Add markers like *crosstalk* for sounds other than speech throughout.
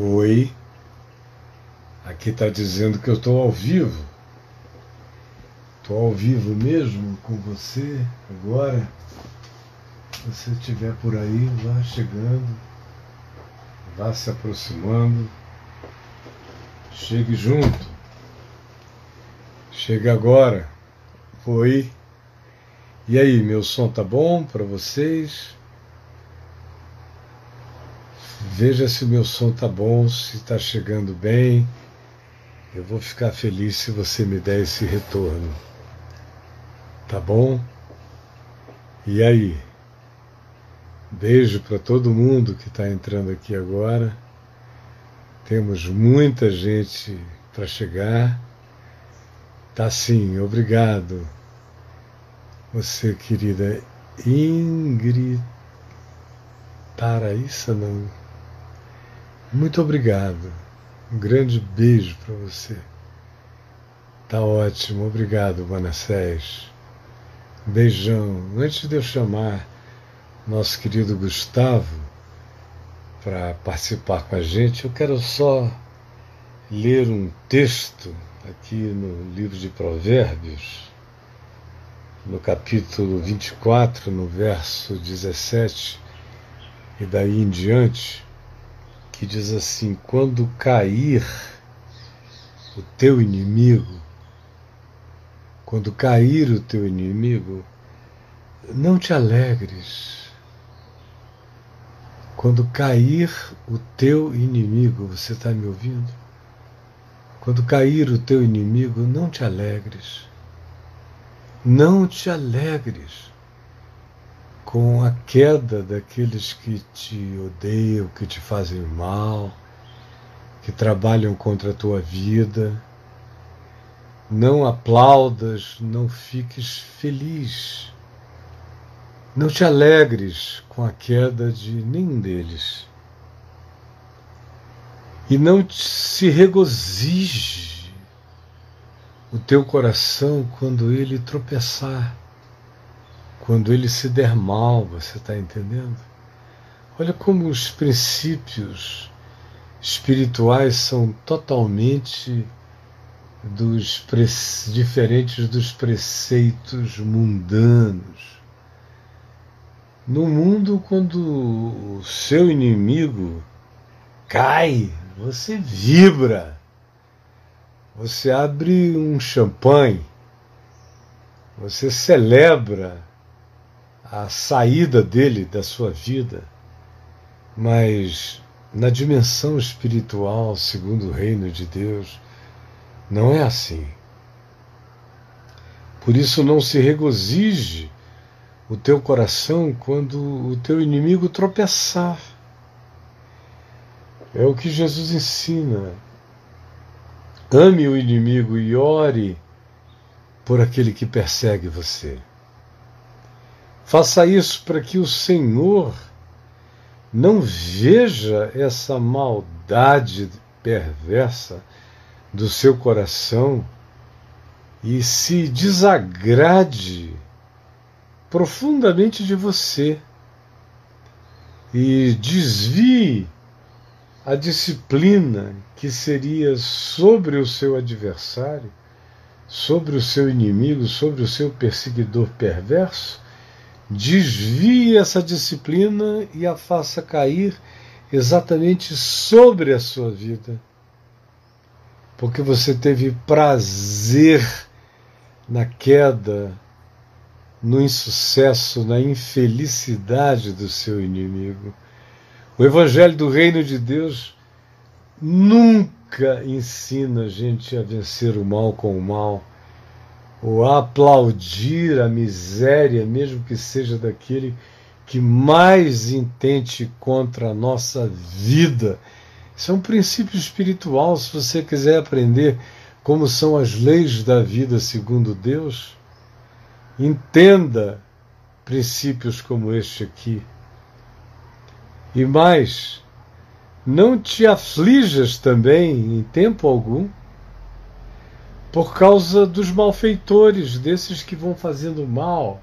Oi. Aqui está dizendo que eu estou ao vivo. Estou ao vivo mesmo com você agora. Se você estiver por aí, vá chegando, vá se aproximando. Chegue junto. Chega agora. Oi. E aí, meu som tá bom para vocês? Veja se o meu som tá bom, se está chegando bem. Eu vou ficar feliz se você me der esse retorno. Tá bom? E aí? Beijo para todo mundo que está entrando aqui agora. Temos muita gente para chegar. Tá sim, obrigado. Você, querida Ingrid Taraíssa, não. Muito obrigado. Um grande beijo para você. Tá ótimo. Obrigado, Manassés. Beijão. Antes de eu chamar nosso querido Gustavo para participar com a gente, eu quero só ler um texto aqui no livro de Provérbios, no capítulo 24, no verso 17 e daí em diante que diz assim: quando cair o teu inimigo, quando cair o teu inimigo, não te alegres. Quando cair o teu inimigo, você está me ouvindo? Quando cair o teu inimigo, não te alegres. Não te alegres com a queda daqueles que te odeiam, que te fazem mal, que trabalham contra a tua vida. Não aplaudas, não fiques feliz. Não te alegres com a queda de nenhum deles. E não se regozije o teu coração quando ele tropeçar quando ele se der mal, você está entendendo? Olha como os princípios espirituais são totalmente dos diferentes dos preceitos mundanos. No mundo, quando o seu inimigo cai, você vibra. Você abre um champanhe, você celebra a saída dele da sua vida, mas na dimensão espiritual, segundo o reino de Deus, não é assim. Por isso não se regozije o teu coração quando o teu inimigo tropeçar. É o que Jesus ensina. Ame o inimigo e ore por aquele que persegue você. Faça isso para que o Senhor não veja essa maldade perversa do seu coração e se desagrade profundamente de você e desvie a disciplina que seria sobre o seu adversário, sobre o seu inimigo, sobre o seu perseguidor perverso desvie essa disciplina e a faça cair exatamente sobre a sua vida. Porque você teve prazer na queda, no insucesso, na infelicidade do seu inimigo. O Evangelho do Reino de Deus nunca ensina a gente a vencer o mal com o mal ou aplaudir a miséria, mesmo que seja daquele que mais intente contra a nossa vida. Isso é um princípio espiritual. Se você quiser aprender como são as leis da vida segundo Deus, entenda princípios como este aqui. E mais, não te aflijas também em tempo algum por causa dos malfeitores, desses que vão fazendo mal,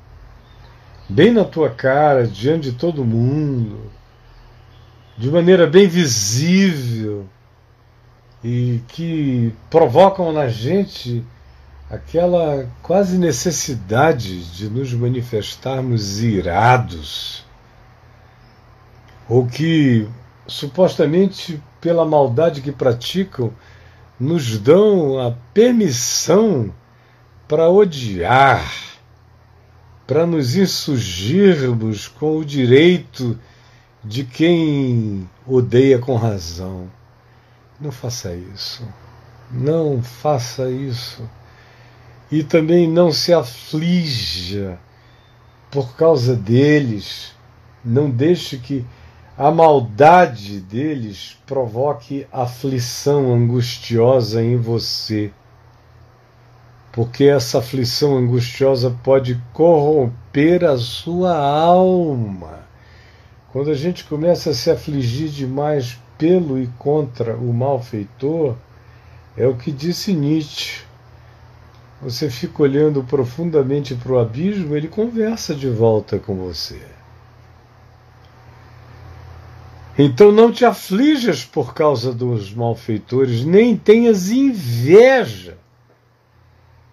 bem na tua cara, diante de todo mundo, de maneira bem visível e que provocam na gente aquela quase necessidade de nos manifestarmos irados, ou que supostamente pela maldade que praticam nos dão a permissão para odiar, para nos insurgirmos com o direito de quem odeia com razão. Não faça isso. Não faça isso. E também não se aflija por causa deles. Não deixe que a maldade deles provoque aflição angustiosa em você. Porque essa aflição angustiosa pode corromper a sua alma. Quando a gente começa a se afligir demais pelo e contra o malfeitor, é o que disse Nietzsche. Você fica olhando profundamente para o abismo, ele conversa de volta com você. Então não te aflijas por causa dos malfeitores, nem tenhas inveja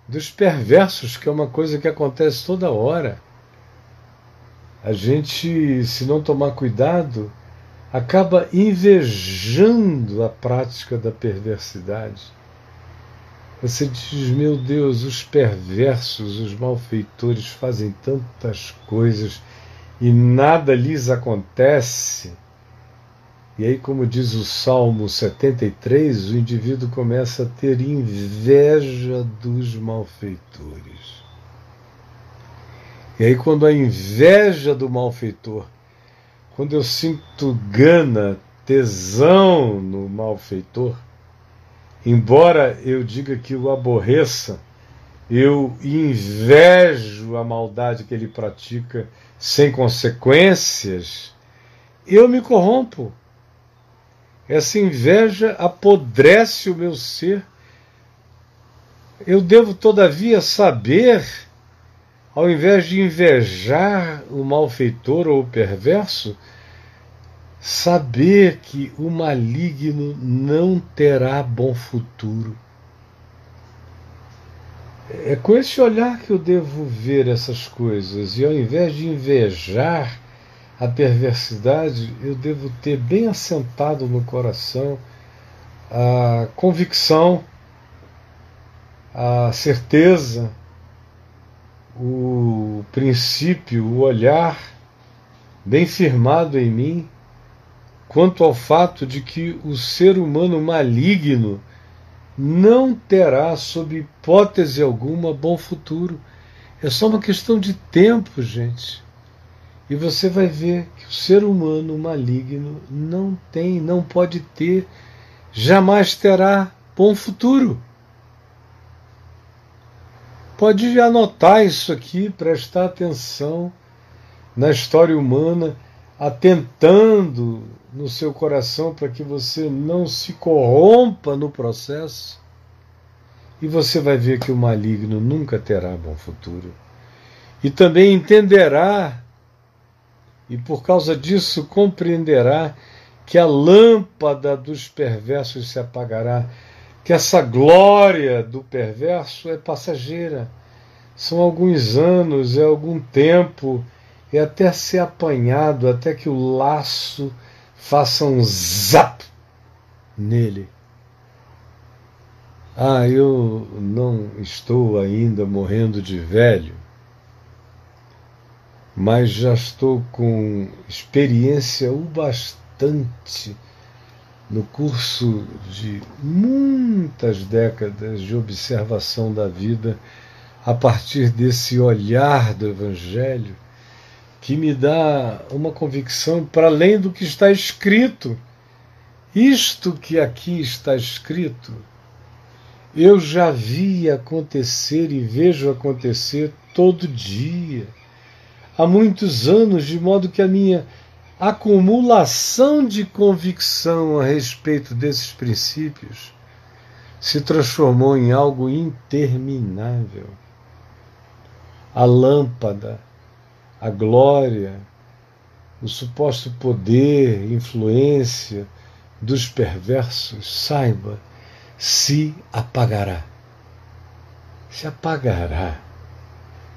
dos perversos, que é uma coisa que acontece toda hora. A gente, se não tomar cuidado, acaba invejando a prática da perversidade. Você diz, meu Deus, os perversos, os malfeitores fazem tantas coisas e nada lhes acontece. E aí, como diz o Salmo 73, o indivíduo começa a ter inveja dos malfeitores. E aí, quando a inveja do malfeitor quando eu sinto gana, tesão no malfeitor, embora eu diga que o aborreça, eu invejo a maldade que ele pratica sem consequências, eu me corrompo. Essa inveja apodrece o meu ser. Eu devo, todavia, saber ao invés de invejar o malfeitor ou o perverso, saber que o maligno não terá bom futuro. É com esse olhar que eu devo ver essas coisas, e ao invés de invejar a perversidade, eu devo ter bem assentado no coração a convicção, a certeza o princípio, o olhar bem firmado em mim quanto ao fato de que o ser humano maligno não terá, sob hipótese alguma, bom futuro. É só uma questão de tempo, gente. E você vai ver que o ser humano maligno não tem, não pode ter, jamais terá bom futuro. Pode anotar isso aqui, prestar atenção na história humana, atentando no seu coração para que você não se corrompa no processo. E você vai ver que o maligno nunca terá bom futuro. E também entenderá, e por causa disso compreenderá, que a lâmpada dos perversos se apagará que essa glória do perverso é passageira. São alguns anos, é algum tempo, é até ser apanhado, até que o laço faça um zap nele. Ah, eu não estou ainda morrendo de velho, mas já estou com experiência o bastante no curso de muitas décadas de observação da vida, a partir desse olhar do Evangelho, que me dá uma convicção para além do que está escrito. Isto que aqui está escrito, eu já vi acontecer e vejo acontecer todo dia, há muitos anos, de modo que a minha acumulação de convicção a respeito desses princípios se transformou em algo interminável. A lâmpada, a glória, o suposto poder, influência dos perversos, saiba, se apagará. Se apagará.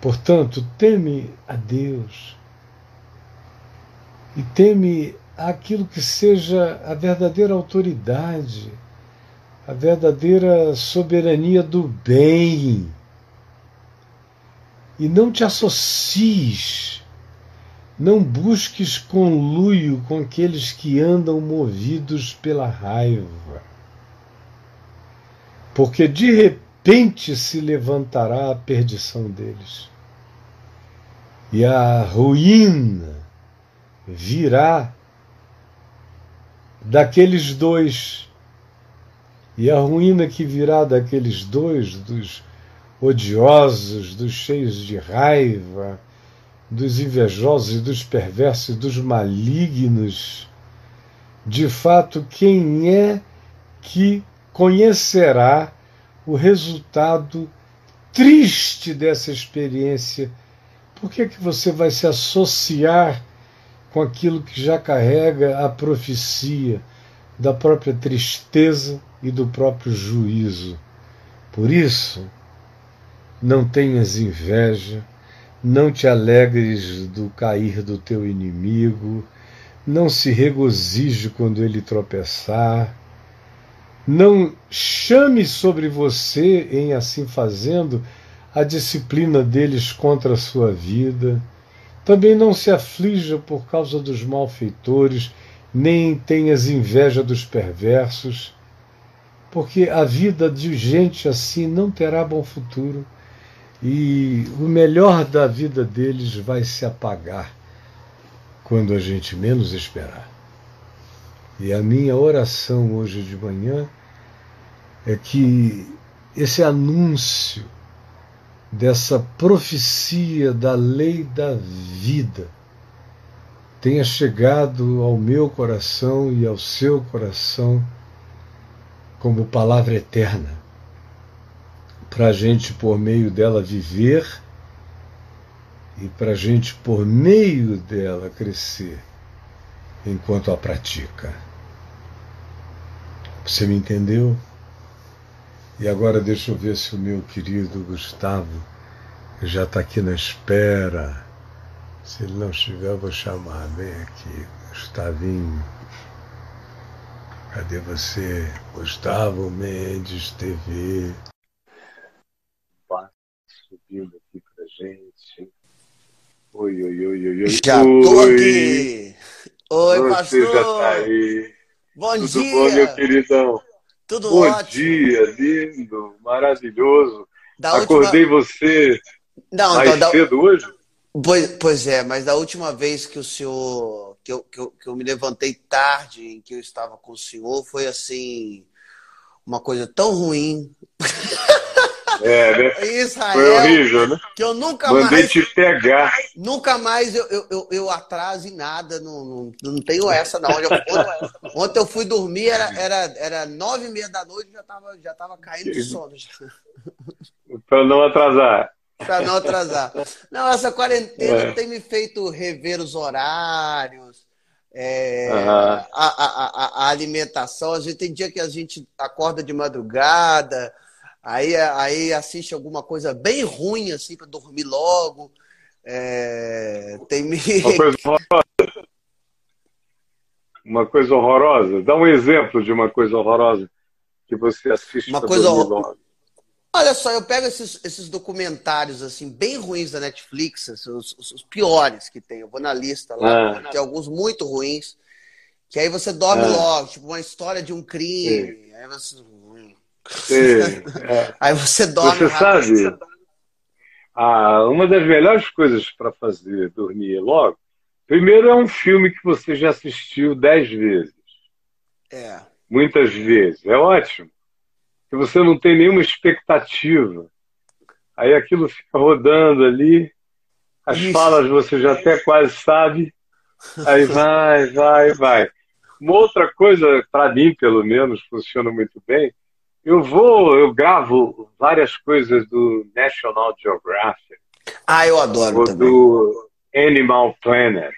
Portanto, teme a Deus e teme aquilo que seja a verdadeira autoridade, a verdadeira soberania do bem. E não te associes, não busques conluio com aqueles que andam movidos pela raiva. Porque de repente se levantará a perdição deles. E a ruína virá daqueles dois. E a ruína que virá daqueles dois, dos odiosos, dos cheios de raiva, dos invejosos dos perversos dos malignos, de fato, quem é que conhecerá o resultado triste dessa experiência? Por que, é que você vai se associar com aquilo que já carrega a profecia da própria tristeza e do próprio juízo. Por isso, não tenhas inveja, não te alegres do cair do teu inimigo, não se regozije quando ele tropeçar, não chame sobre você, em assim fazendo, a disciplina deles contra a sua vida também não se aflija por causa dos malfeitores, nem tenhas inveja dos perversos, porque a vida de gente assim não terá bom futuro e o melhor da vida deles vai se apagar quando a gente menos esperar. E a minha oração hoje de manhã é que esse anúncio dessa profecia da lei da vida tenha chegado ao meu coração e ao seu coração como palavra eterna, para a gente, por meio dela, viver e para a gente, por meio dela, crescer enquanto a pratica. Você me entendeu? E agora deixa eu ver se o meu querido Gustavo já está aqui na espera. Se ele não estiver, eu vou chamar. Vem aqui, Gustavinho. Cadê você? Gustavo Mendes TV. Subindo aqui pra gente. Oi, oi, oi, oi, oi. Já tô aqui. Oi, você pastor. já tá aí. Bom Tudo dia. bom, meu queridão? Tudo Bom ótimo. dia, lindo, maravilhoso. Da Acordei última... você Não, mais da- da- cedo hoje? Pois, pois é, mas da última vez que o senhor. Que eu, que, eu, que eu me levantei tarde em que eu estava com o senhor, foi assim. Uma coisa tão ruim. *laughs* É, né? Em Foi Israel, horrível, né? que eu nunca Mandei mais. te pegar. Nunca mais eu, eu, eu, eu atraso em nada, não, não, não tenho essa, não. Eu- ontem, ontem eu fui dormir, era, era, era nove e meia da noite, já tava, já tava caindo de sono. Para não atrasar. Para não atrasar. Não, essa quarentena É. tem me feito rever os horários, é, Aham. a, a, a, a alimentação. A gente tem dia que a gente acorda de madrugada, aí, aí assiste alguma coisa bem ruim assim para dormir logo. É, tem. Uma coisa horrorosa. Uma coisa horrorosa. Dá um exemplo de uma coisa horrorosa que você assiste Uma coisa dormir horror- logo. Olha só, eu pego esses, esses documentários assim bem ruins da Netflix, os, os- os piores que tem. Eu vou na lista lá, Ah. tem alguns muito ruins, que aí você dorme Ah. logo, tipo uma história de um crime. Aí você, Sim, é. aí você dorme Você sabe, ah, uma das melhores coisas para fazer dormir logo, primeiro é um filme que você já assistiu dez vezes, É. muitas vezes. É ótimo. Que você não tem nenhuma expectativa. Aí aquilo fica rodando ali, as Isso. falas você já até quase sabe. Aí vai, vai, vai. Uma outra coisa, para mim pelo menos, funciona muito bem. Eu vou, eu gravo várias coisas do National Geographic Ah, eu adoro ou também. do Animal Planet.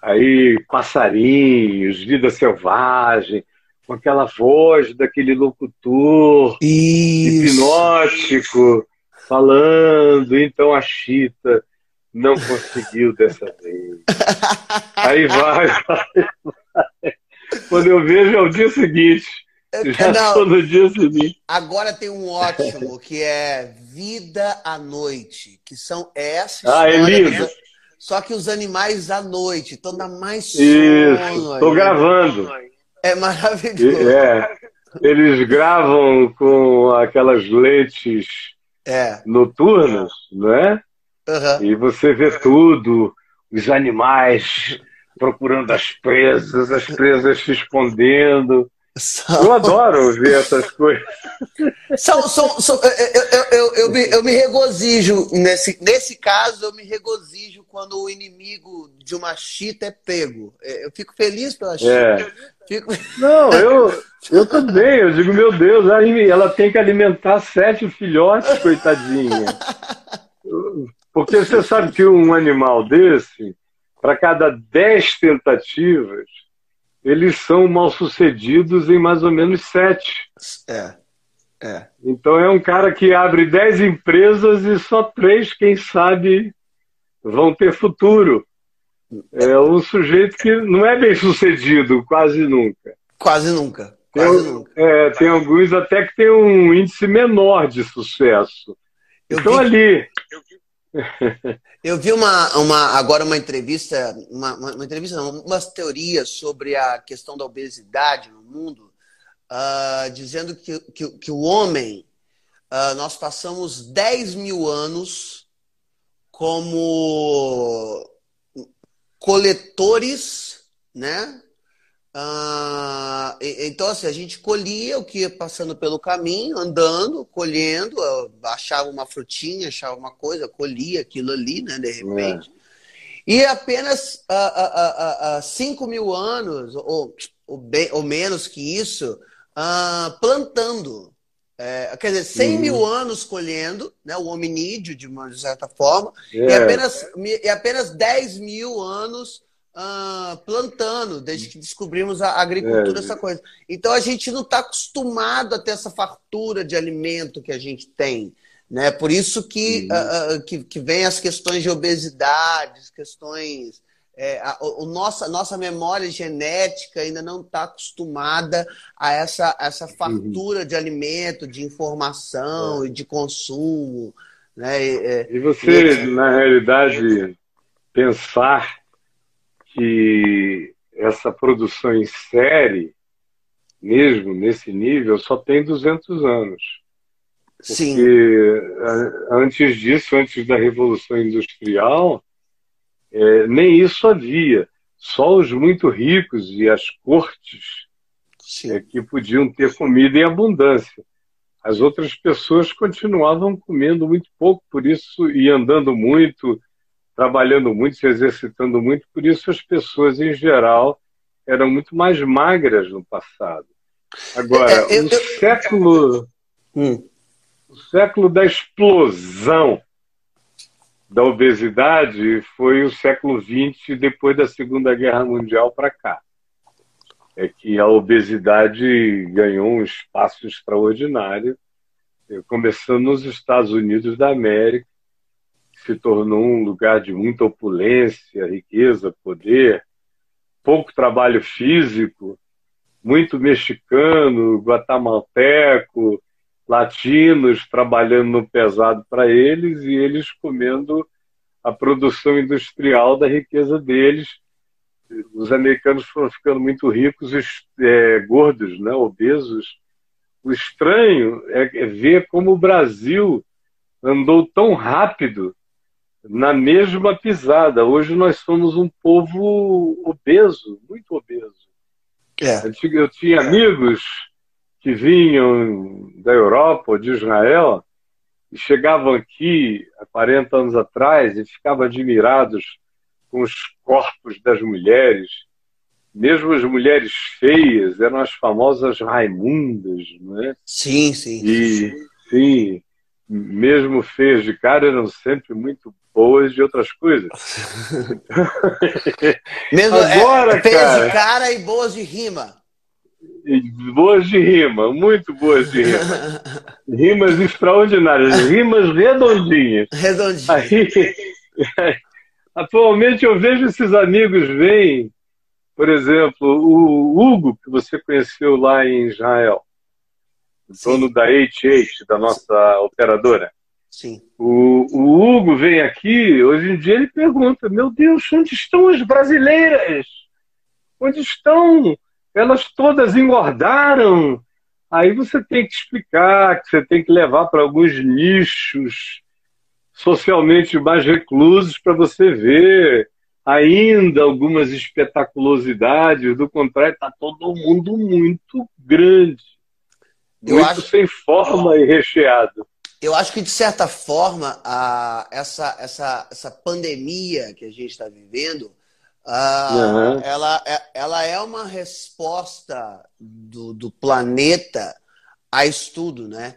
Aí passarinhos, vida selvagem, com aquela voz daquele locutor Isso. hipnótico falando. Então a Chita não conseguiu dessa vez. *laughs* Aí vai, vai, *laughs* vai. Quando eu vejo é o dia seguinte. Já não, no dia seguinte. Agora tem um ótimo que é Vida à Noite, que são essas. Ah, é lindo. Só que os animais à noite, então dá mais sono. Isso, estou gravando. É maravilhoso. É, eles gravam com aquelas lentes é. noturnas, não é? Uhum. E você vê tudo, os animais procurando as presas, as presas se escondendo. São... Eu adoro ver essas coisas. *laughs* São, são, são, eu, eu, eu, me, eu me regozijo, nesse, nesse caso, eu me regozijo quando o inimigo de uma chita é pego. É, eu fico feliz pela chita. É. Fico... Não, eu, *laughs* eu também. Eu digo, meu Deus, ela tem que alimentar sete filhotes, coitadinha. Porque você sabe que um animal desse, para cada dez tentativas, eles são mal sucedidos em mais ou menos sete. É. É. Então é um cara que abre dez empresas e só três, quem sabe, vão ter futuro. É um sujeito que não é bem sucedido, quase nunca. Quase nunca. Quase tem, nunca. É, tem alguns até que tem um índice menor de sucesso. Eu então vi, ali. Eu vi, eu vi uma, uma, agora uma entrevista, uma, uma, entrevista, não, umas teorias sobre a questão da obesidade no mundo, uh, dizendo que, que, que, o homem, uh, nós passamos 10 mil anos como coletores, né? Ah, então, assim, a gente colhia o que ia passando pelo caminho, andando, colhendo, achava uma frutinha, achava uma coisa, colhia aquilo ali, né, de repente. É. E apenas ah, ah, ah, 5 mil anos, ou, ou, bem, ou, menos que isso, plantando. É, quer dizer, 100 uhum. mil anos colhendo, né, o hominídeo, de uma certa forma, é. e, apenas, e apenas 10 mil anos plantando, desde que descobrimos a agricultura, é. essa coisa. Então a gente não está acostumado a ter essa fartura de alimento que a gente tem. Né? Por isso que, uhum. uh, que, que vem as questões de obesidade, questões é, a, o nossa, nossa memória genética ainda não está acostumada a essa, essa fartura uhum. de alimento, de informação é. e de consumo. Né? E, é, e você, e... na realidade, pensar que essa produção em série, mesmo nesse nível, só tem 200 anos. Porque Sim. antes disso, antes da Revolução Industrial, é, nem isso havia. Só os muito ricos e as cortes é, que podiam ter comida em abundância. As outras pessoas continuavam comendo muito pouco, por isso, e andando muito, trabalhando muito, se exercitando muito, por isso as pessoas, em geral, eram muito mais magras no passado. Agora, é, é eu, o século. Hum. O século da explosão da obesidade foi o século XX, depois da Segunda Guerra Mundial para cá. É que a obesidade ganhou um espaço extraordinário, eh, começando nos Estados Unidos da América, se tornou um lugar de muita opulência, riqueza, poder, pouco trabalho físico, muito mexicano, guatemalteco, latinos trabalhando no pesado para eles e eles comendo a produção industrial da riqueza deles. Os americanos foram ficando muito ricos, é, gordos, né, obesos. O estranho é, é ver como o Brasil andou tão rápido na mesma pisada. Hoje nós somos um povo obeso, muito obeso. É. Eu tinha amigos que vinham da Europa ou de Israel e chegavam aqui há 40 anos atrás e ficavam admirados com os corpos das mulheres. Mesmo as mulheres feias eram as famosas Raimundas, não é? Sim, sim. E, sim. Mesmo feias de cara, eram sempre muito boas de outras coisas. *laughs* mesmo Agora, é, feias cara, de cara e boas de rima. Boas de rima, muito boas de rima. *laughs* Rimas extraordinárias, rimas redondinhas. Redondinhas. Aí, *laughs* atualmente eu vejo esses amigos vêm, por exemplo, o Hugo, que você conheceu lá em Israel, dono da HH, da nossa operadora. Sim. O, o Hugo vem aqui, hoje em dia ele pergunta: Meu Deus, onde estão as brasileiras? Onde estão? Elas todas engordaram. Aí você tem que explicar, que você tem que levar para alguns nichos socialmente mais reclusos para você ver ainda algumas espetaculosidades. Do contrário, está todo mundo muito grande. Eu muito acho... sem forma e recheado. Eu acho que, de certa forma, a, essa, essa, essa pandemia que a gente está vivendo, uhum. ela, é, ela é uma resposta do, do planeta a estudo, né?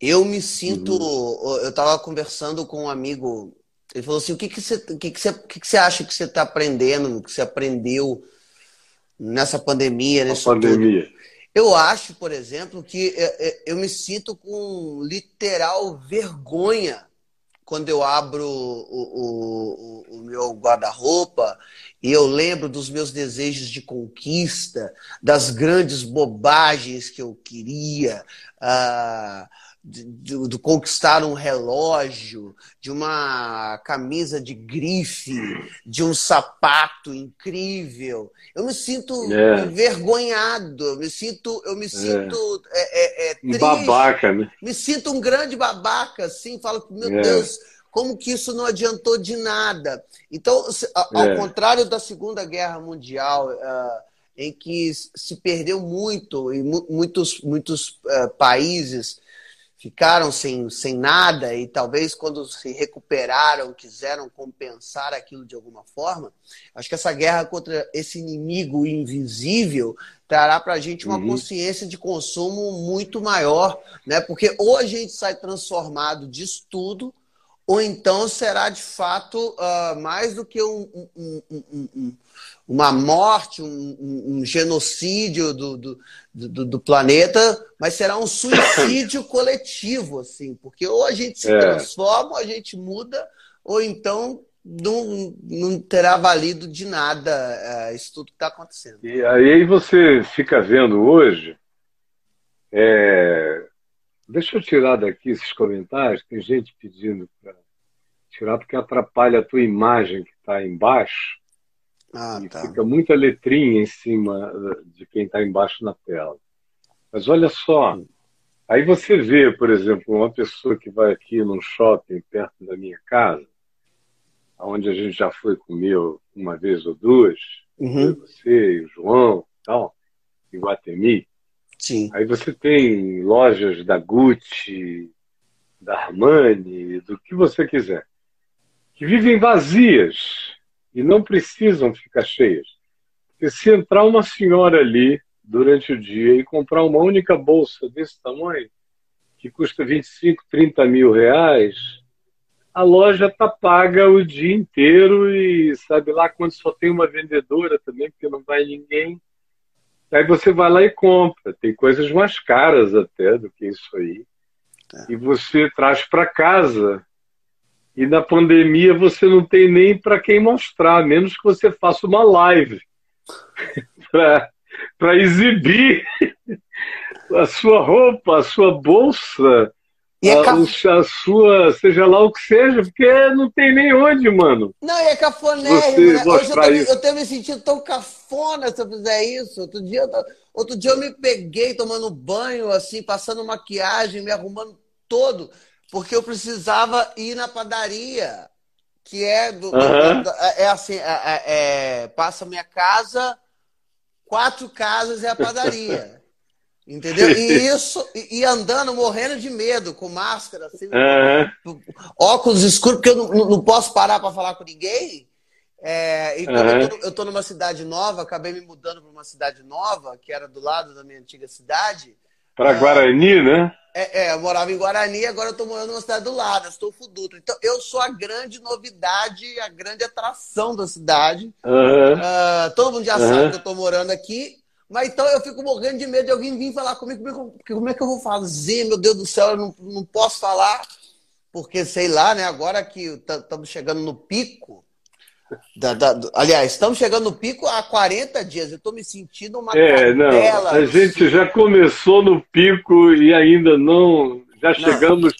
Eu me sinto. Uhum. Eu estava conversando com um amigo, ele falou assim: o que, que, você, o que, que, você, que, que você acha que você está aprendendo, que você aprendeu nessa pandemia, nesse pandemia. Tudo? Eu acho, por exemplo, que é, é, eu me sinto com literal vergonha quando eu abro o, o, o meu guarda-roupa e eu lembro dos meus desejos de conquista, das grandes bobagens que eu queria. Uh, de, conquistar um relógio, de uma camisa de grife, de um sapato incrível. Eu me sinto é. envergonhado, eu me sinto, eu me é. sinto é. É, é, triste, babaca, né? Me sinto um grande babaca, assim, falo, meu é. Deus, como que isso não adiantou de nada? Então, ao contrário da Segunda Guerra Mundial, uh, em que se perdeu muito e muitos, muitos uh, países ficaram sem, sem nada e talvez quando se recuperaram quiseram compensar aquilo de alguma forma. Acho que essa guerra contra esse inimigo invisível trará para a gente uma uhum. consciência de consumo muito maior, né? Porque ou a gente sai transformado disso tudo, ou então será de fato uh, mais do que um, um, um, uma morte, um, genocídio do, do, do, do, planeta, mas será um suicídio *coughs* coletivo, assim, porque ou a gente se é. transforma, ou a gente muda, ou então não, não terá valido de nada uh, isso tudo que está acontecendo. E aí você fica vendo hoje. É... Deixa eu tirar daqui esses comentários, tem gente pedindo para tirar porque atrapalha a tua imagem que está embaixo. Ah, e tá. fica muita letrinha em cima de quem está embaixo na tela. Mas olha só, aí você vê, por exemplo, uma pessoa que vai aqui num shopping perto da minha casa, onde a gente já foi comer uma vez ou duas, uhum. você, o João e tal, em Guatemi. Sim. Aí você tem lojas da Gucci, da Armani, do que você quiser que vivem vazias e não precisam ficar cheias. Porque se entrar uma senhora ali durante o dia e comprar uma única bolsa desse tamanho, que custa 25, 30 mil reais, a loja está paga o dia inteiro e sabe lá quando só tem uma vendedora também, porque não vai ninguém. Aí você vai lá e compra. Tem coisas mais caras até do que isso aí. É. E você traz para casa e na pandemia você não tem nem para quem mostrar, menos que você faça uma live *laughs* para exibir a sua roupa, a sua bolsa, é a, caf... a, sua, seja lá o que seja, porque não tem nem onde, mano. Não, e é cafonérrimo, né? Hoje eu tô, eu tenho me sentido tão cafona se eu fizer isso. Outro dia, outro dia eu me peguei tomando banho, assim, passando maquiagem, me arrumando todo porque eu precisava ir na padaria, que é do, uhum. é, assim, é, é, é, passa minha casa, quatro casas é a padaria. *laughs* Entendeu? E isso, e, andando, morrendo de medo, com máscara, assim, uhum. óculos escuros, porque eu não, não posso parar para falar com ninguém. É, e uhum. eu, tô, eu tô numa cidade nova, acabei me mudando para uma cidade nova, que era do lado da minha antiga cidade. Para Guarani, né? É, é, eu morava em Guarani, agora eu tô morando na cidade do lado, estou Dutra. Então, eu sou a grande novidade, a grande atração da cidade. Uhum. Uh, todo mundo já uhum. sabe que eu tô morando aqui. Mas então eu fico morrendo de medo de alguém vir falar comigo, como é, como é que eu vou fazer? Meu Deus do céu, eu não, não posso falar, porque sei lá, né? Agora que estamos chegando no pico, da, da, aliás, estamos chegando no pico há 40 dias. Eu estou me sentindo uma é, não, A gente já começou no pico e ainda não. Já chegamos.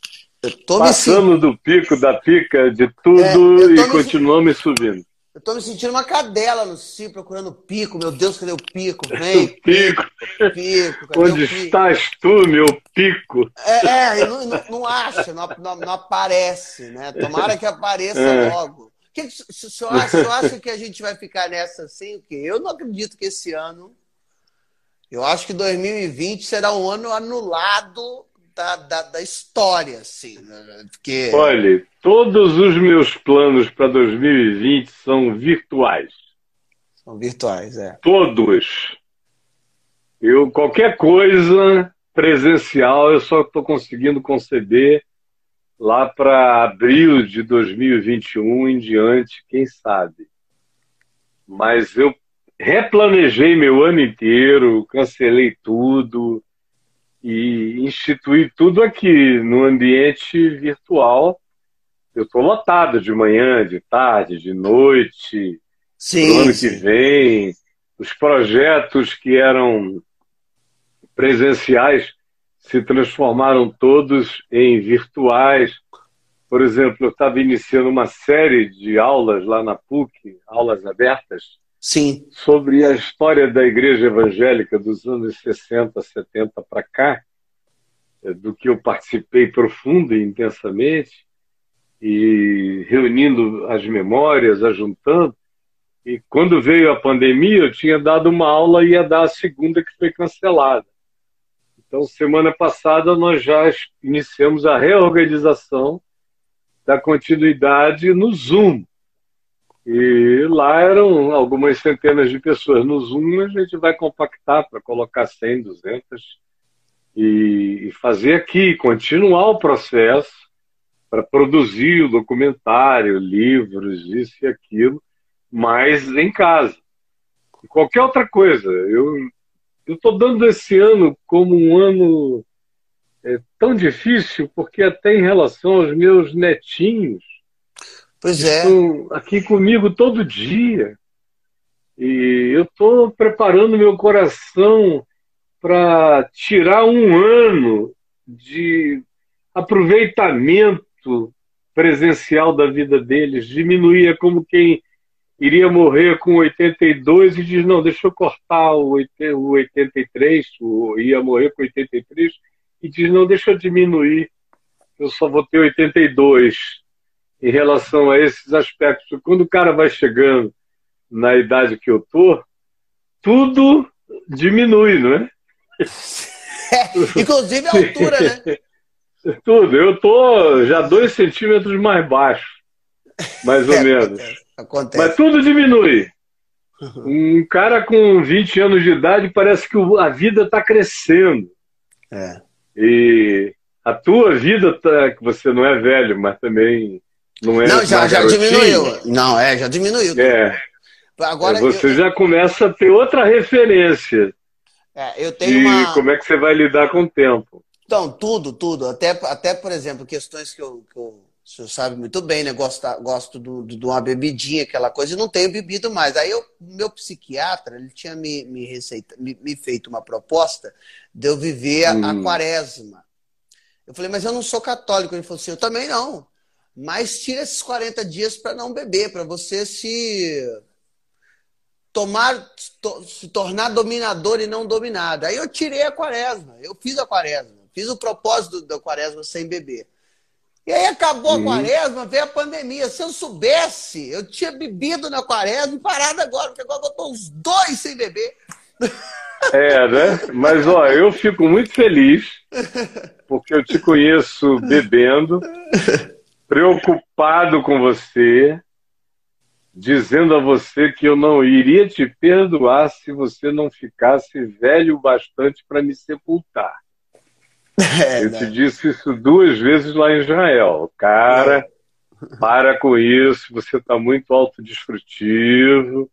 Passando do pico, da pica, de tudo é, e continuamos subindo. Eu estou me sentindo uma cadela no cio, procurando pico. Meu Deus, cadê o pico? *laughs* Vem, pico. pico. Onde pico? estás tu, meu pico? É, é não, não, não acha, não, não, não, aparece, né? Tomara que apareça é. logo. Que, o, senhor acha, o acha que a gente vai ficar nessa assim? O quê? Eu não acredito que esse ano. Eu acho que 2020 será um ano anulado da, da, da história, assim. Né? Porque... Olha, todos os meus planos para 2020 são virtuais. São virtuais, é. Todos. Eu, qualquer coisa presencial, eu só estou conseguindo conceber lá para abril de 2021 em diante, quem sabe. Mas eu replanejei meu ano inteiro, cancelei tudo e instituí tudo aqui no ambiente virtual. Eu estou lotado de manhã, de tarde, de noite, sim, no ano sim. que vem. Os projetos que eram presenciais se transformaram todos em virtuais. Por exemplo, eu estava iniciando uma série de aulas lá na PUC, aulas abertas, Sim. sobre a história da igreja evangélica dos anos 60, 70 para cá, eh, do que eu participei profundo e intensamente, e reunindo as memórias, ajuntando. E quando veio a pandemia, eu tinha dado uma aula e ia dar a segunda que foi cancelada. Então, semana passada, nós já iniciamos a reorganização da continuidade no Zoom. E lá eram algumas centenas de pessoas. No Zoom, a gente vai compactar para colocar 100, 200 e, fazer aqui, continuar o processo para produzir o documentário, livros, isso e aquilo, mas em casa. E qualquer outra coisa. Eu eu estou dando esse ano como um ano é, tão difícil, porque até em relação aos meus netinhos, pois é. estão aqui comigo todo dia. E eu estou preparando meu coração para tirar um ano de aproveitamento presencial da vida deles, diminuir é como quem iria morrer com 82 e diz, não, deixa eu cortar o 83, ia morrer com 83, e diz, não, deixa eu diminuir, eu só vou ter 82 em relação a esses aspectos. Quando o cara vai chegando na idade que eu tô, tudo diminui, não é? é *laughs* inclusive a altura, né? *laughs* Tudo. Eu tô já dois centímetros mais baixo, *laughs* mais ou é, menos. Acontece. Mas tudo diminui. Um cara com 20 anos de idade parece que a vida está crescendo. É. E a tua vida tá, que você não é velho, mas também não é. Não, já, já diminuiu. Não, é, já diminuiu. É. Agora é, você eu, já começa a ter outra referência. É, eu tenho uma... como é que você vai lidar com o tempo. Então, tudo, tudo. Até, até por exemplo, questões que eu, que eu o senhor sabe muito bem, né? Gosto, gosto do, do, de uma bebidinha, aquela coisa, e não tenho bebido mais. Aí eu, meu psiquiatra, ele tinha me, me, receita, me, me feito uma proposta de eu viver hum. a, quaresma. Eu falei, mas eu não sou católico. Ele falou assim, eu também não. Mas tira esses 40 dias para não beber, para você se tomar, to, se tornar dominador e não dominado. Aí eu tirei a quaresma, eu fiz a quaresma, fiz o propósito da quaresma sem beber. E aí acabou a quaresma, veio a pandemia. Se eu soubesse, eu tinha bebido na quaresma e parado agora, porque agora eu estou uns dois sem beber. É, né? Mas, ó, eu fico muito feliz, porque eu te conheço bebendo, preocupado com você, dizendo a você que eu não iria te perdoar se você não ficasse velho bastante para me sepultar. É, eu te né? disse isso duas vezes lá em Israel. Cara, é. para com isso, você está muito autodestrutivo,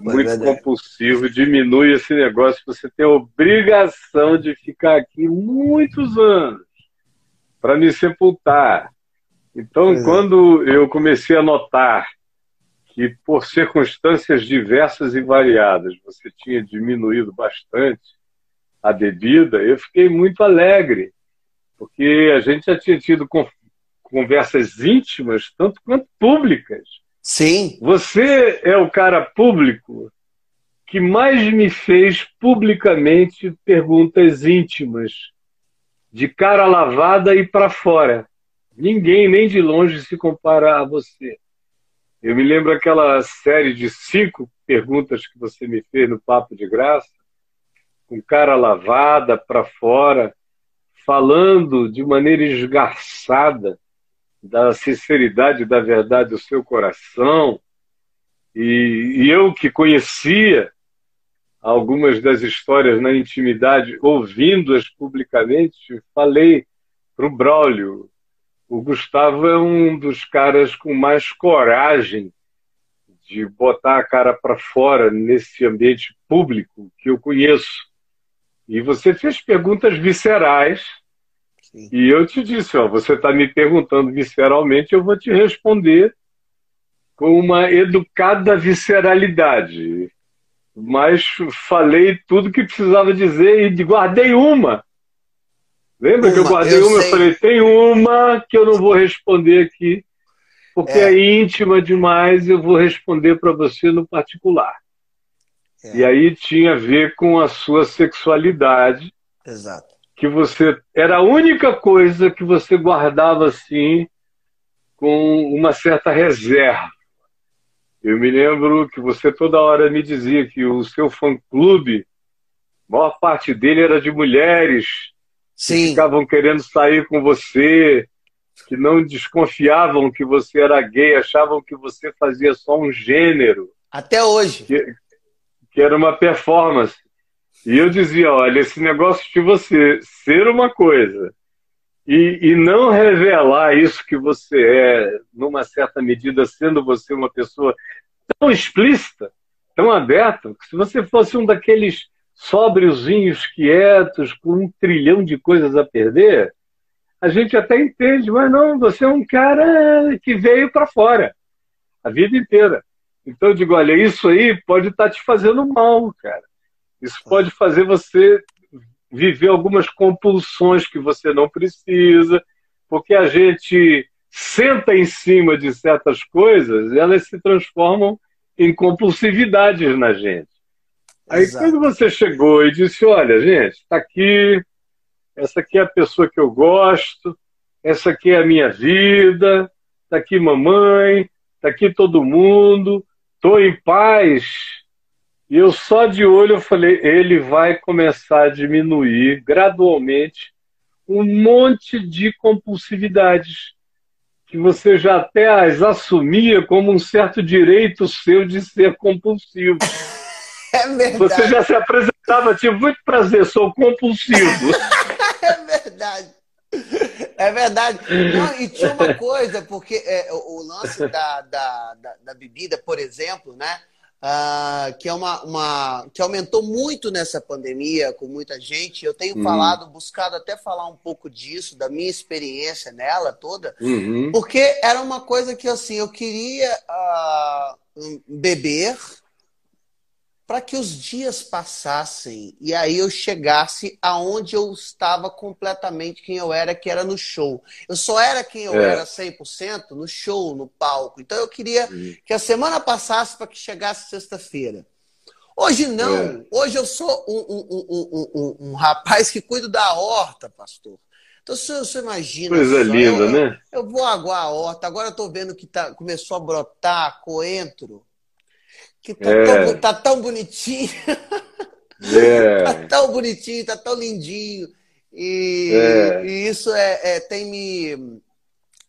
muito é compulsivo, diminui esse negócio. Você tem a obrigação de ficar aqui muitos anos para me sepultar. Então, é. quando eu comecei a notar que, por circunstâncias diversas e variadas, você tinha diminuído bastante a bebida, eu fiquei muito alegre, porque a gente já tinha tido conversas íntimas, tanto quanto públicas. Sim. Você é o cara público que mais me fez publicamente perguntas íntimas, de cara lavada e para fora. Ninguém, nem de longe, se compara a você. Eu me lembro aquela série de cinco perguntas que você me fez no Papo de Graça, com cara lavada para fora, falando de maneira esgarçada da sinceridade da verdade do seu coração. E, e eu que conhecia algumas das histórias na intimidade, ouvindo-as publicamente, falei para o Braulio, o Gustavo é um dos caras com mais coragem de botar a cara para fora nesse ambiente público que eu conheço. E você fez perguntas viscerais. Sim. E eu te disse, ó, você está me perguntando visceralmente, eu vou te responder com uma educada visceralidade. Mas falei tudo que precisava dizer e guardei uma Lembra uma, que eu guardei eu uma? Sei. Eu falei, tem uma que eu não vou responder aqui, porque é, é íntima demais, eu vou responder para você no particular. É. E aí tinha a ver com a sua sexualidade. Exato. Que você. Era a única coisa que você guardava assim, com uma certa reserva. Eu me lembro que você toda hora me dizia que o seu fã-clube, a maior parte dele era de mulheres Sim. que ficavam querendo sair com você, que não desconfiavam que você era gay, achavam que você fazia só um gênero. Até hoje. Que, que era uma performance. E eu dizia: olha, esse negócio de você ser uma coisa e, e não revelar isso que você é, numa certa medida, sendo você uma pessoa tão explícita, tão aberta, que se você fosse um daqueles sóbriozinhos, quietos, com um trilhão de coisas a perder, a gente até entende, mas não, você é um cara que veio para fora a vida inteira. Então eu digo, olha, isso aí pode estar tá te fazendo mal, cara. Isso pode fazer você viver algumas compulsões que você não precisa, porque a gente senta em cima de certas coisas, elas se transformam em compulsividades na gente. Aí Exato. quando você chegou e disse, olha, gente, está aqui, essa aqui é a pessoa que eu gosto, essa aqui é a minha vida, está aqui mamãe, está aqui todo mundo, estou em paz. E eu só de olho eu falei, ele vai começar a diminuir gradualmente um monte de compulsividades que você já até as assumia como um certo direito seu de ser compulsivo. *laughs* É verdade. Você já se apresentava, tive muito prazer, sou compulsivo. *laughs* é verdade. É verdade. Não, e tinha uma coisa, porque é, o, o, lance da, da, da, da, bebida, por exemplo, né? Uh, que é uma, uma que aumentou muito nessa pandemia com muita gente. Eu tenho uhum. falado, buscado até falar um pouco disso, da minha experiência nela toda, uhum. porque era uma coisa que assim eu queria uh, beber para que os dias passassem e aí eu chegasse aonde eu estava completamente quem eu era, que era no show. Eu só era quem eu é. era 100% no show, no palco. Então eu queria Sim. que a semana passasse para que chegasse sexta-feira. Hoje não. É. Hoje eu sou um, um, um, um, rapaz que cuido da horta, pastor. Então, você, você imagina. Coisa só, linda, eu, né? Eu vou aguar a horta. Agora eu estou vendo que tá, começou a brotar coentro que tá, é. tão, tá tão bonitinho. É. *laughs* tá tão bonitinho, tá tão lindinho. E, é. e isso é, é, tem me.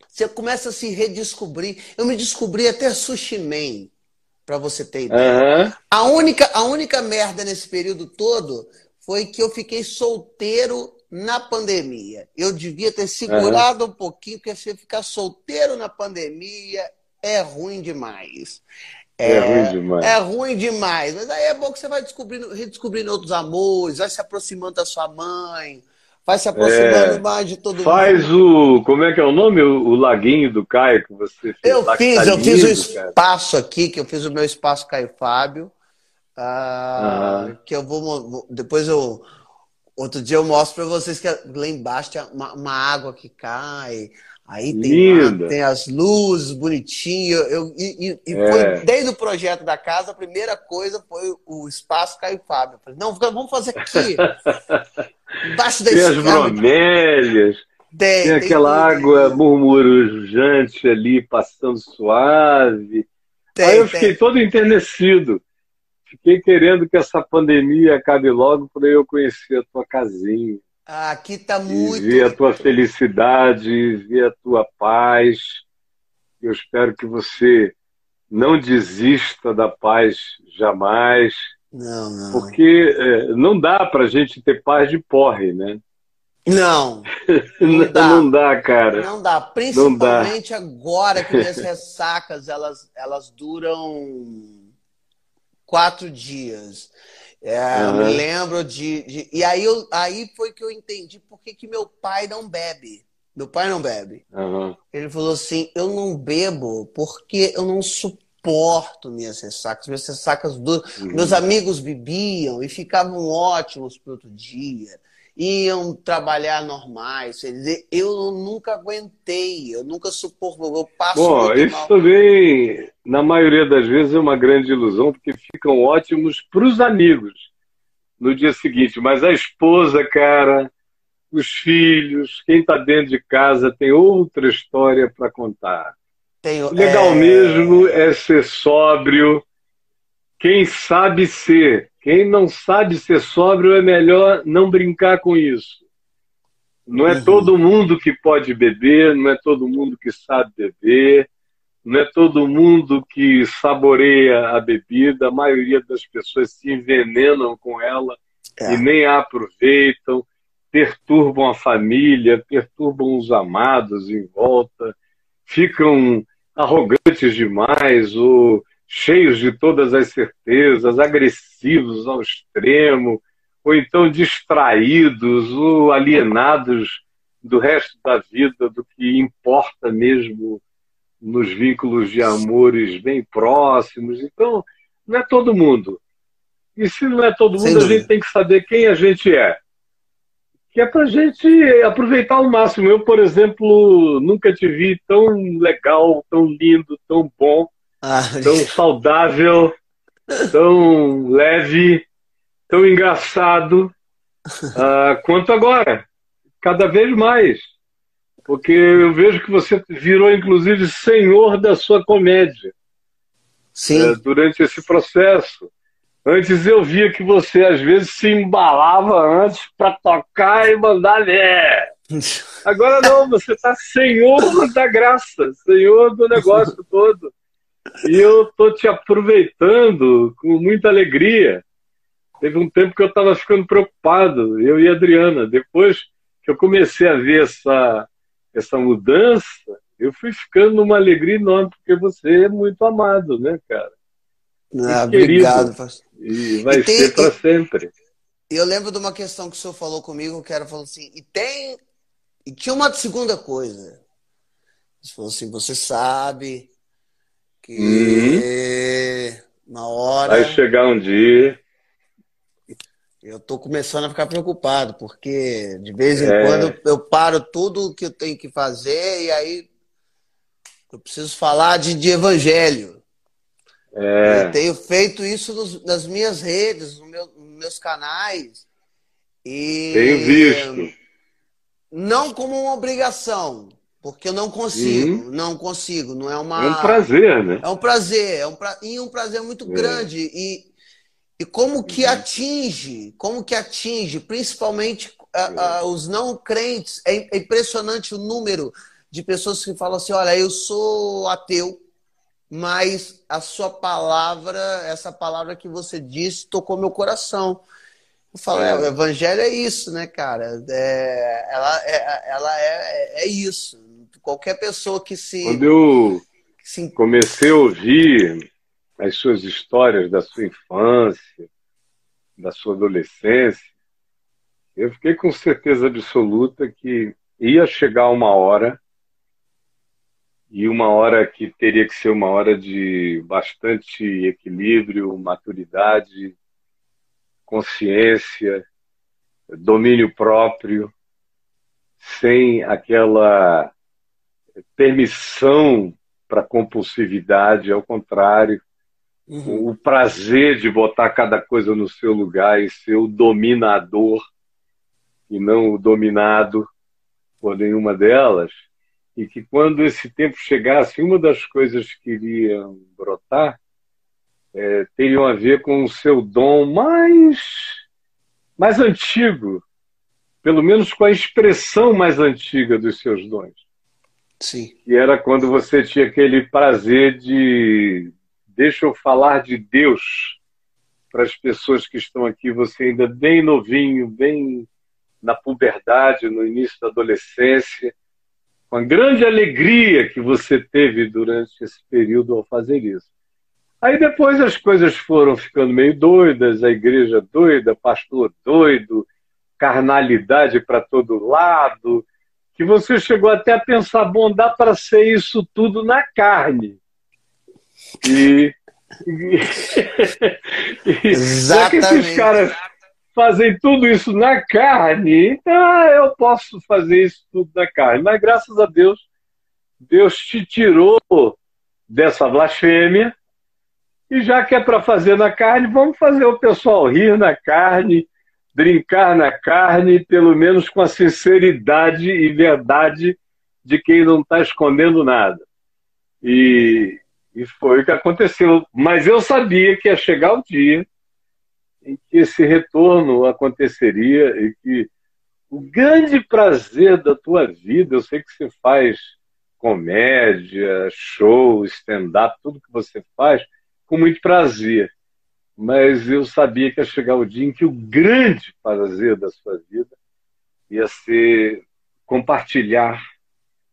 Você começa a se redescobrir. Eu me descobri até Sushi Man, pra você ter ideia. Uhum. A, única, a única merda nesse período todo foi que eu fiquei solteiro na pandemia. Eu devia ter segurado uhum. um pouquinho, porque se ficar solteiro na pandemia é ruim demais. É, é, ruim demais. É ruim demais. Mas aí é bom que você vai descobrindo, redescobrindo outros amores, vai se aproximando da sua mãe, vai se aproximando é, mais de todo faz mundo. Faz o. Como é que é o nome? O, o, laguinho do Caio que você fez. Eu fiz, tá eu lindo, fiz o espaço cara. aqui, que eu fiz o meu espaço Caio Fábio. Ah, Que eu vou. Depois eu. Outro dia eu mostro para vocês que lá embaixo tem uma, uma água que cai. Aí tem, tem as luzes bonitinho. Eu, e, e é. foi desde o projeto da casa, a primeira coisa foi o espaço Caio Fábio. Eu falei, não, vamos fazer aqui. *laughs* embaixo da Tem as bromélias. Tem, tem, aquela tem água murmurujante ali passando suave. Tem, Aí eu fiquei todo enternecido. Fiquei querendo que essa pandemia acabe logo para eu conhecer a tua casinha. Aqui tá muito. ver a tua felicidade, ver a tua paz. Eu espero que você não desista da paz jamais. Não, não. Porque é, não dá para a gente ter paz de porre, né? Não. *laughs* Não dá. não dá, cara. Não dá. Principalmente não dá. agora que minhas ressacas elas, elas duram quatro dias. É, uhum. Eu me lembro de, de. e aí, eu, aí foi que eu entendi por que, que meu pai não bebe. Meu pai não bebe. Uhum. Ele falou assim: eu não bebo porque eu não suporto minhas ressacas. Minhas ressacas duram. Uhum. Meus amigos bebiam e ficavam ótimos para outro dia iam trabalhar normais. Eu nunca aguentei, eu nunca suporto, eu passo Bom, isso mal. também, na maioria das vezes, é uma grande ilusão, porque ficam ótimos para os amigos no dia seguinte. Mas a esposa, cara, os filhos, quem está dentro de casa tem outra história para contar. Tenho, legal é... mesmo é ser sóbrio. Quem sabe ser quem não sabe ser sóbrio é melhor não brincar com isso. Não é todo mundo que pode beber, não é todo mundo que sabe beber, não é todo mundo que saboreia a bebida. A maioria das pessoas se envenenam com ela é. e nem a aproveitam, perturbam a família, perturbam os amados em volta, ficam arrogantes demais ou cheios de todas as certezas, agressivos ao extremo, ou então distraídos ou alienados do resto da vida, do que importa mesmo nos vínculos de amores bem próximos. Então, não é todo mundo. E se não é todo mundo, a gente tem que saber quem a gente é. Que é para a gente aproveitar ao máximo. Eu, por exemplo, nunca te vi tão legal, tão lindo, tão bom ah, tão saudável, tão leve, tão engraçado uh, *laughs* quanto agora. Cada vez mais. Porque eu vejo que você virou, inclusive, senhor da sua comédia. Sim. Uh, durante esse processo. Antes eu via que você, às vezes, se embalava antes para tocar e mandar ver. *laughs* Agora não, você está senhor da graça, senhor do negócio *laughs* todo. E eu tô te aproveitando com muita alegria. Teve um tempo que eu estava ficando preocupado, eu e a Adriana. Depois que eu comecei a ver essa, essa mudança, eu fui ficando numa alegria enorme, porque você é muito amado, né, cara? Ah, obrigado. E vai e tem, ser para sempre. Eu lembro de uma questão que o senhor falou comigo, que era falou assim, e tem. E tinha uma segunda coisa. Ele falou assim, você sabe que uhum. na hora. Vai chegar um dia. Eu estou começando a ficar preocupado, porque de vez em é. quando eu paro tudo o que eu tenho que fazer e aí eu preciso falar de, de evangelho. É. Eu tenho feito isso nos, nas minhas redes, no meu, nos meus canais. E tenho visto. Não como uma obrigação, porque eu não consigo, uhum. não consigo, não é uma. É um prazer, né? É um prazer, é um pra... e um prazer muito é. grande. E, e como que uhum. atinge, como que atinge, principalmente é. os não crentes, é, é impressionante o número de pessoas que falam assim: olha, eu sou ateu, mas a sua palavra, essa palavra que você disse, tocou meu coração. Eu falo, é. É, o evangelho é isso, né, cara? É, ela é, ela é, é isso. Qualquer pessoa que se. Quando eu se... comecei a ouvir as suas histórias da sua infância, da sua adolescência, eu fiquei com certeza absoluta que ia chegar uma hora, e uma hora que teria que ser uma hora de bastante equilíbrio, maturidade, consciência, domínio próprio, sem aquela permissão para compulsividade, ao contrário, uhum. o prazer de botar cada coisa no seu lugar e ser o dominador e não o dominado por nenhuma delas, e que quando esse tempo chegasse, uma das coisas que iriam brotar é, teriam a ver com o seu dom mais, mais antigo, pelo menos com a expressão mais antiga dos seus dons. Sim. E era quando você tinha aquele prazer de deixa eu falar de Deus para as pessoas que estão aqui, você ainda bem novinho, bem na puberdade, no início da adolescência, com a grande alegria que você teve durante esse período ao fazer isso. Aí depois as coisas foram ficando meio doidas, a igreja doida, pastor doido, carnalidade para todo lado, que você chegou até a pensar, bom, dá para ser isso tudo na carne. E, e, *laughs* e já que esses caras fazem tudo isso na carne, então eu posso fazer isso tudo na carne. Mas graças a Deus, Deus te tirou dessa blasfêmia. E já que é para fazer na carne, vamos fazer o pessoal rir na carne, brincar na carne, pelo menos com a sinceridade e verdade de quem não está escondendo nada. E, e foi o que aconteceu. Mas eu sabia que ia chegar o dia em que esse retorno aconteceria e que o grande prazer da tua vida, eu sei que você faz comédia, show, stand-up, tudo que você faz, com muito prazer. Mas eu sabia que ia chegar o dia em que o grande prazer da sua vida ia ser compartilhar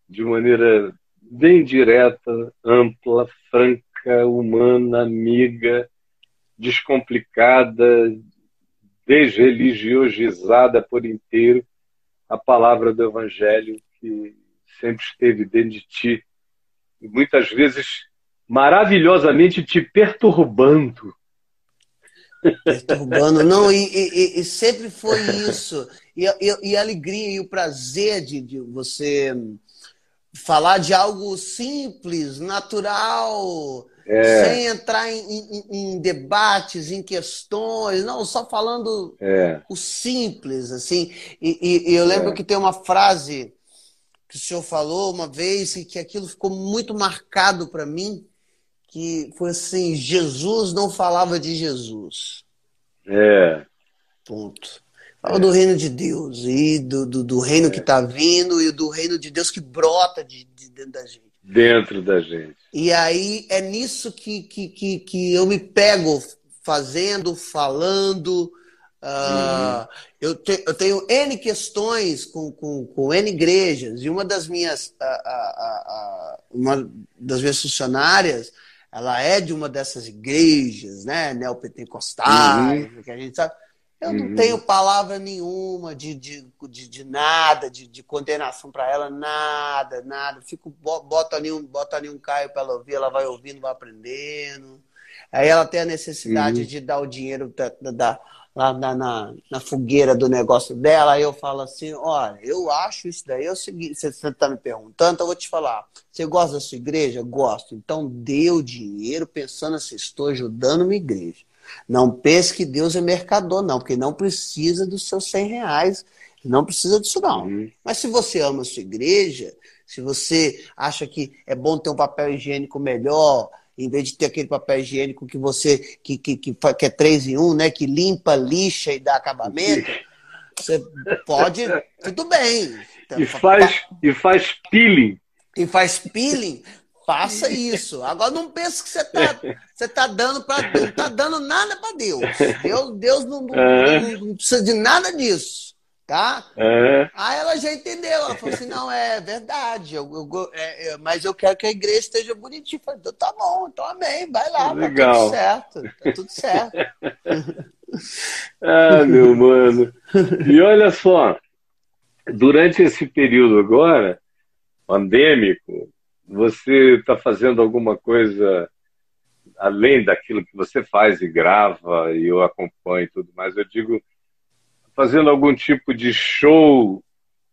de maneira bem direta, ampla, franca, humana, amiga, descomplicada, desreligiosizada por inteiro, a palavra do Evangelho que sempre esteve dentro de ti, e muitas vezes maravilhosamente te perturbando. Perturbando, não, e, e, e sempre foi isso. E, e, a alegria e o prazer de, de você falar de algo simples, natural, é. sem entrar em, em, em, debates, em questões, não, só falando é. o simples, assim. E, e eu lembro é. que tem uma frase que o senhor falou uma vez e que aquilo ficou muito marcado para mim, que foi assim: Jesus não falava de Jesus. É. Ponto. Fala do reino de Deus e do, do, do reino é. que está vindo e do reino de Deus que brota de, de, dentro da gente. Dentro da gente. E aí é nisso que, que, que, que eu me pego fazendo, falando. Uh, eu, te, eu, tenho N questões com, com, com N igrejas, e uma das minhas, uh, uh, uma das minhas funcionárias, ela é de uma dessas igrejas, né, neopentecostais, uhum. que a gente sabe. Eu não uhum. tenho palavra nenhuma de, de, de, de nada, de, de condenação para ela, nada, nada. Fico, bota ali um, bota ali um Caio para ela ouvir, ela vai ouvindo, vai aprendendo. Aí ela tem a necessidade uhum. de dar o dinheiro da, da lá na, na, na, fogueira do negócio dela, aí eu falo assim, olha, eu acho isso daí é o seguinte, você está me perguntando, então eu vou te falar, você gosta da sua igreja? Gosto. Então dê o dinheiro pensando assim, estou ajudando uma igreja. Não pense que Deus é mercador, não, porque não precisa dos seus 100 reais. Não precisa disso, não. Uhum. Mas se você ama a sua igreja, se você acha que é bom ter um papel higiênico melhor, em vez de ter aquele papel higiênico que você que, que, que, que é três em um, né? Que limpa, lixa e dá acabamento, você pode. Tudo bem. E faz, e faz peeling. E faz peeling Faça isso. Agora não pense que você está você tá dando para Deus. Não está dando nada para Deus. Deus. Deus não, não, não, não, precisa de nada disso. Tá? Aí ela já entendeu. Ela falou assim: não, é verdade. Eu, eu é, é, mas eu quero que a igreja esteja bonitinha. Eu falei, então tá bom, então amém. Vai lá, Legal. tá tudo certo. Tá tudo certo. *laughs* ah, meu mano. E olha só, durante esse período agora, pandêmico, você está fazendo alguma coisa além daquilo que você faz e grava e eu acompanho e tudo mais? Eu digo, fazendo algum tipo de show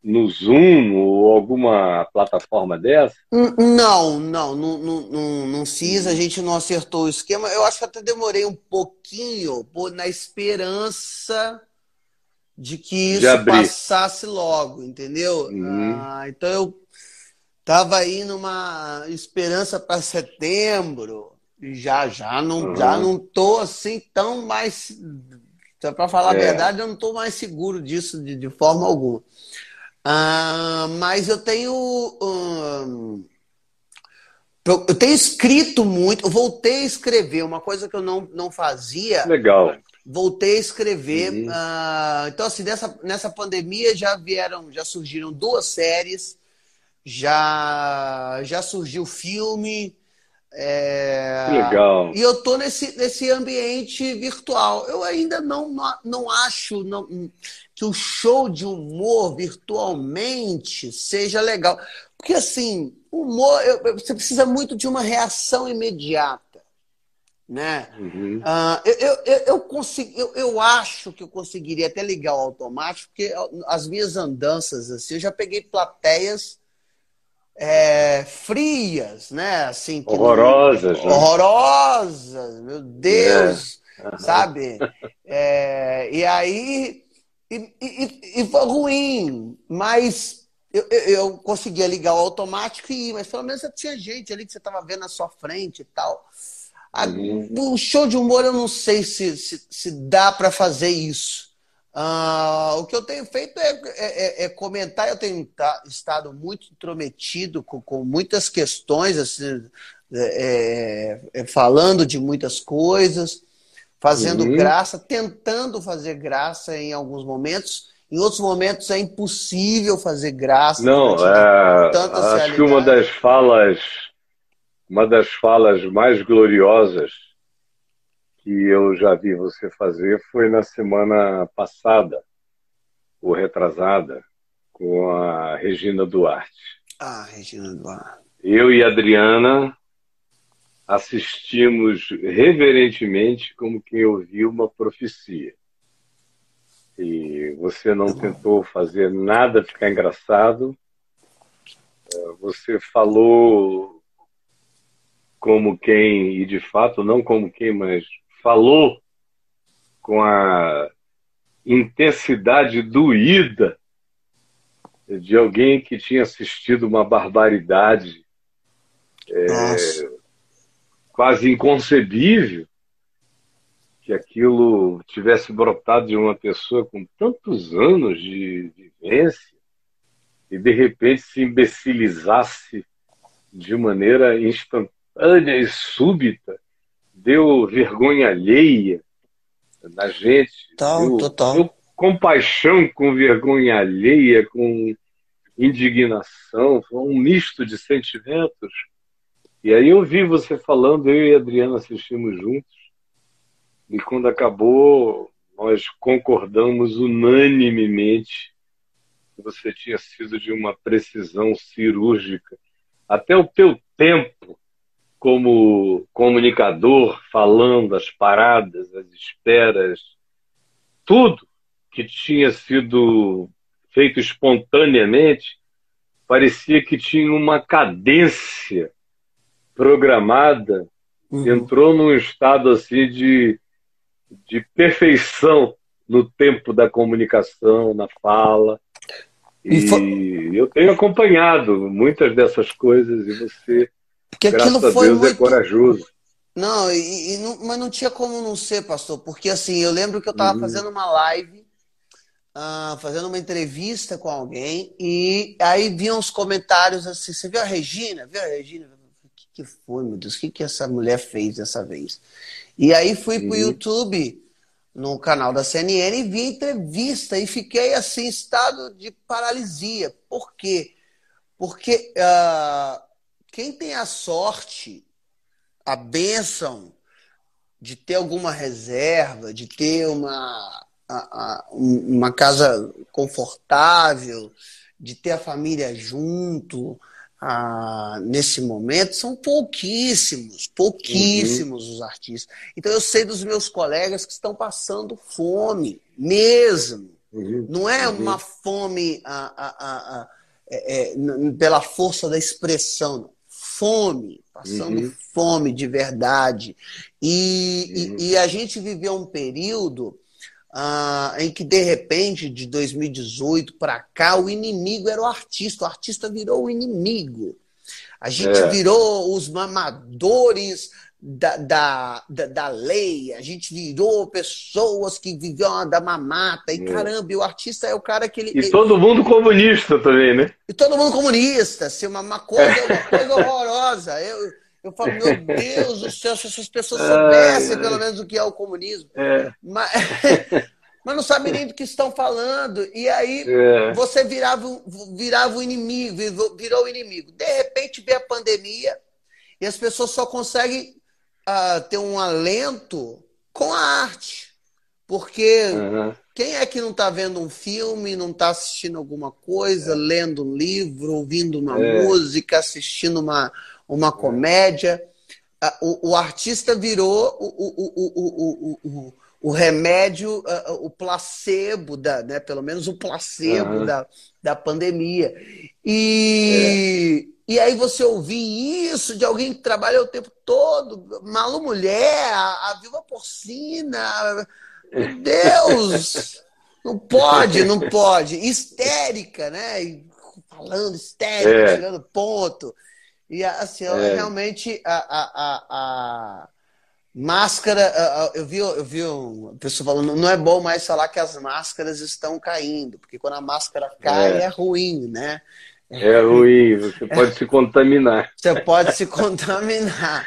no Zoom ou alguma plataforma dessa? Não, não, não, não, não, fiz, a gente não acertou o esquema. Eu acho que até demorei um pouquinho na esperança de que isso passasse logo, entendeu? Uhum. Ah, então eu tava aí numa esperança para setembro e já já não uhum. já não tô assim tão mais para falar é. a verdade eu não tô mais seguro disso de, de forma alguma ah, mas eu tenho hum, eu tenho escrito muito eu voltei a escrever uma coisa que eu não, não fazia legal voltei a escrever uhum. uh, então assim nessa, nessa pandemia já vieram já surgiram duas séries já já surgiu filme. É... Legal. E eu tô nesse, nesse ambiente virtual. Eu ainda não, não acho não, que o show de humor virtualmente seja legal. Porque, assim, humor, eu, você precisa muito de uma reação imediata. Né? Uhum. Uh, eu, eu, eu, consigo, eu, eu acho que eu conseguiria até ligar o automático, porque as minhas andanças, assim, eu já peguei plateias é, frias, né? Assim, horrorosas. Não... Né? Horrorosas, meu Deus, é. sabe? É, e aí, e, e, e, foi ruim, mas eu, eu conseguia ligar o automático e ir, mas pelo menos tinha gente ali que você estava vendo na sua frente e tal. A, uhum. O show de humor eu não sei se, se, se dá para fazer isso. Ah, o que eu tenho feito é, é, é, é comentar, eu tenho tá, estado muito intrometido com, com muitas questões, assim, é, é, é falando de muitas coisas, fazendo uhum. graça, tentando fazer graça em alguns momentos. Em outros momentos é impossível fazer graça. Não, é, acho que uma das falas, uma das falas mais gloriosas que eu já vi você fazer foi na semana passada, ou retrasada, com a Regina Duarte. Ah, Regina Duarte. Eu e a Adriana assistimos reverentemente como quem ouviu uma profecia. E você não tentou fazer nada ficar engraçado. É, você falou como quem, e de fato não como quem, mas falou com a intensidade doída de alguém que tinha assistido uma barbaridade é, quase inconcebível que aquilo tivesse brotado de uma pessoa com tantos anos de vivência e de repente se imbecilizasse de maneira instantânea e súbita deu vergonha alheia na gente. Total, deu, total. Deu compaixão com vergonha alheia, com indignação, foi um misto de sentimentos. E aí eu vi você falando, eu e a Adriana assistimos juntos, e quando acabou, nós concordamos unanimemente que você tinha sido de uma precisão cirúrgica. Até o teu tempo como comunicador, falando as paradas, as esperas, tudo que tinha sido feito espontaneamente, parecia que tinha uma cadência programada, uhum. entrou num estado assim de, de perfeição no tempo da comunicação, na fala. E, e eu tenho acompanhado muitas dessas coisas e você porque Graças aquilo foi Deus é muito... é corajoso. Não, e, e não, mas não tinha como não ser, pastor, porque assim, eu lembro que eu estava uhum. fazendo uma live, uh, fazendo uma entrevista com alguém, e aí vinham os comentários assim, você viu a Regina? Viu a Regina? que foi, meu Deus? O que, que essa mulher fez dessa vez? E aí fui uhum. pro YouTube, no canal da CNN, e vi a entrevista e fiquei assim, em estado de paralisia. Por quê? Porque uh, quem tem a sorte, a bênção de ter alguma reserva, de ter uma, uma casa confortável, de ter a família junto ah, nesse momento, são pouquíssimos, pouquíssimos uhum. os artistas. Então eu sei dos meus colegas que estão passando fome, mesmo. Uhum. Não é uhum. uma fome é, é, pela força da expressão, fome, passando uhum. fome de verdade. E, e, e, a gente viveu um período ah, em que, de repente, de 2018 para cá, o inimigo era o artista, o artista virou o inimigo. A gente é. virou os mamadores da, da, da, da, lei, a gente virou pessoas que viviam da mamata, e é. caramba, e o artista é o cara que ele. E ele... todo mundo comunista também, né? E todo mundo comunista, assim, uma, uma coisa, uma coisa horrorosa. Eu, eu falo, meu *laughs* Deus do céu, se essas pessoas soubessem pelo menos o que é o comunismo. É. Mas, *laughs* mas não sabem nem do que estão falando. E aí é. você virava, virava o inimigo, virou o inimigo. De repente vem a pandemia e as pessoas só conseguem uh, ter um alento com a arte. Porque uhum. quem é que não está vendo um filme, não está assistindo alguma coisa, é. lendo um livro, ouvindo uma é. música, assistindo uma, uma comédia. O, o artista virou o, o, o, o, remédio, o placebo, da, né? pelo menos o placebo uhum. da, da pandemia. E, é. E aí você ouvir isso de alguém que trabalha o tempo todo, Malu Mulher, a, a Viva Porcina, meu Deus! Não pode, não pode. Histérica, né? Falando histérica, é. chegando ponto. E assim, é. realmente a, a, a, a máscara, eu vi, eu vi uma pessoa falando, não é bom mais falar que as máscaras estão caindo, porque quando a máscara cai é, é ruim, né? É ruim, você pode se contaminar. Você pode se contaminar.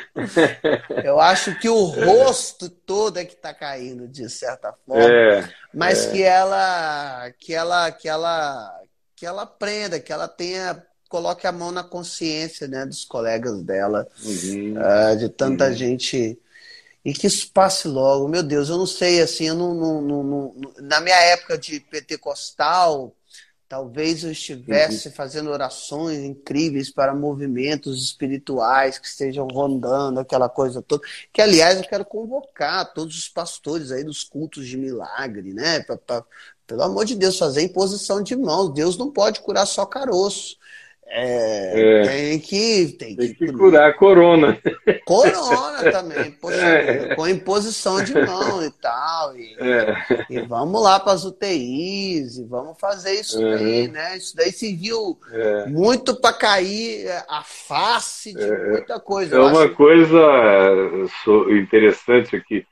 Eu acho que o rosto todo é que está caindo, de certa forma. É, mas é. que ela que ela que ela que ela aprenda, que ela tenha coloque a mão na consciência né, dos colegas dela, uhum. uh, de tanta uhum. gente. E que isso passe logo. Meu Deus, eu não sei, assim, eu não, não, não, não na minha época de pentecostal, talvez eu estivesse uhum. fazendo orações incríveis para movimentos espirituais que estejam rondando aquela coisa toda. Que, aliás, eu quero convocar todos os pastores aí dos cultos de milagre, né? Pra, pra, pelo amor de Deus, fazer imposição de mãos. Deus não pode curar só caroço. É, é, tem que, tem, tem que, que, curar a corona. Corona também, *laughs* poxa, é. com imposição de mão e tal. E, é. e vamos lá para as UTIs, e vamos fazer isso uhum. daí, né? Isso daí se viu é. muito para cair a face de é. muita coisa. É uma acho... coisa interessante aqui.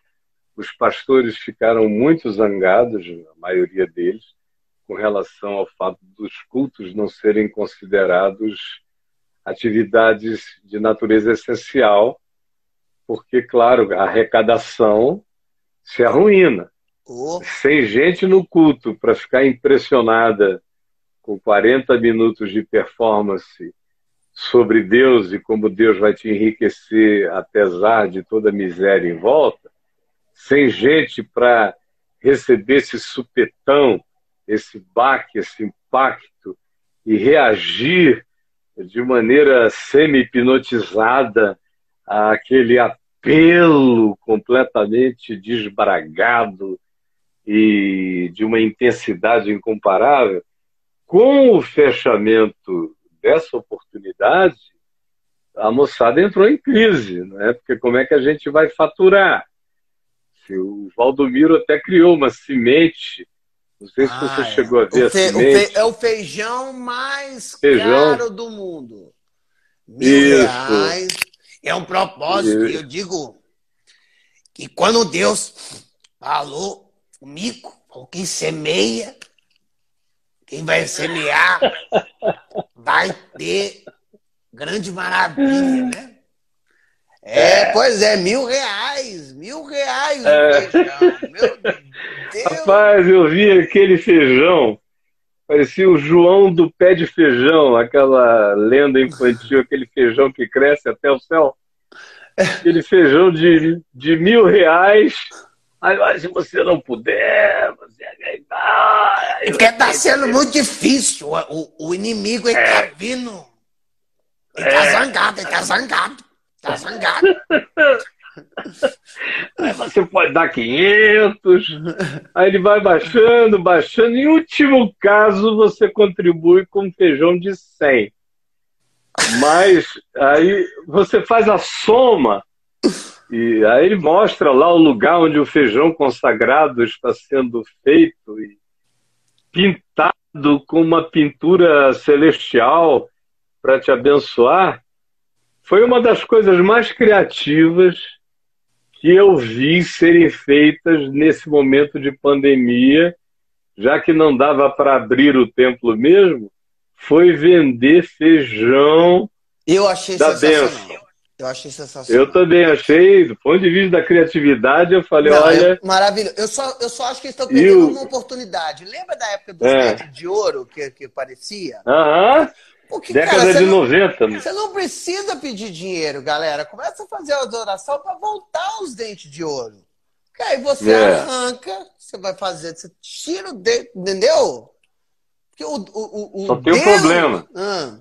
Os pastores ficaram muito zangados, a maioria deles, com relação ao fato dos cultos não serem considerados atividades de natureza essencial, porque, claro, a arrecadação se arruína. Oh. Sem gente no culto para ficar impressionada com 40 minutos de performance sobre Deus e como Deus vai te enriquecer apesar de toda a miséria em volta, sem gente para receber esse supetão esse baque, esse impacto e reagir de maneira semi-hipnotizada àquele apelo completamente desbragado e de uma intensidade incomparável, com o fechamento dessa oportunidade, a moçada entrou em crise, não é? Porque como é que a gente vai faturar? O Valdomiro até criou uma semente não sei se ah, você é. chegou a ver fe, a fe, É o feijão mais feijão. caro do mundo. Mil Isso. reais. É um propósito. Isso. Eu digo que quando Deus falou comigo, o quem semeia, quem vai semear, vai ter grande maravilha, né? É, é, pois é, mil reais. Mil reais é. feijão. Meu Deus. Rapaz, eu vi aquele feijão. Parecia o João do pé de feijão, aquela lenda infantil, aquele feijão que cresce até o céu. Aquele feijão de, de mil reais. Aí, se você não puder, você é Porque está sendo muito difícil. O, o, o inimigo está é. vindo. Ele está é. zangado, ele está zangado. Tá *laughs* zangado. Aí você pode dar 500, aí ele vai baixando, baixando. Em último caso, você contribui com feijão de 100. Mas aí você faz a soma e aí ele mostra lá o lugar onde o feijão consagrado está sendo feito e pintado com uma pintura celestial para te abençoar. Foi uma das coisas mais criativas que eu vi serem feitas nesse momento de pandemia, já que não dava para abrir o templo mesmo, foi vender feijão eu achei da benção. Eu achei sensacional. Eu também achei, do ponto de vista da criatividade, eu falei, não, olha. É maravilhoso. Eu só, eu só acho que eles estão perdendo eu... uma oportunidade. Lembra da época dos é. de ouro que, que parecia? Aham. Porque, Década cara, de não, 90. Você não precisa pedir dinheiro, galera. Começa a fazer a adoração para voltar os dentes de ouro. Que aí você é. arranca, você vai fazer, você tira o dente, entendeu? Porque o, o, o, Só tem um problema. Ah.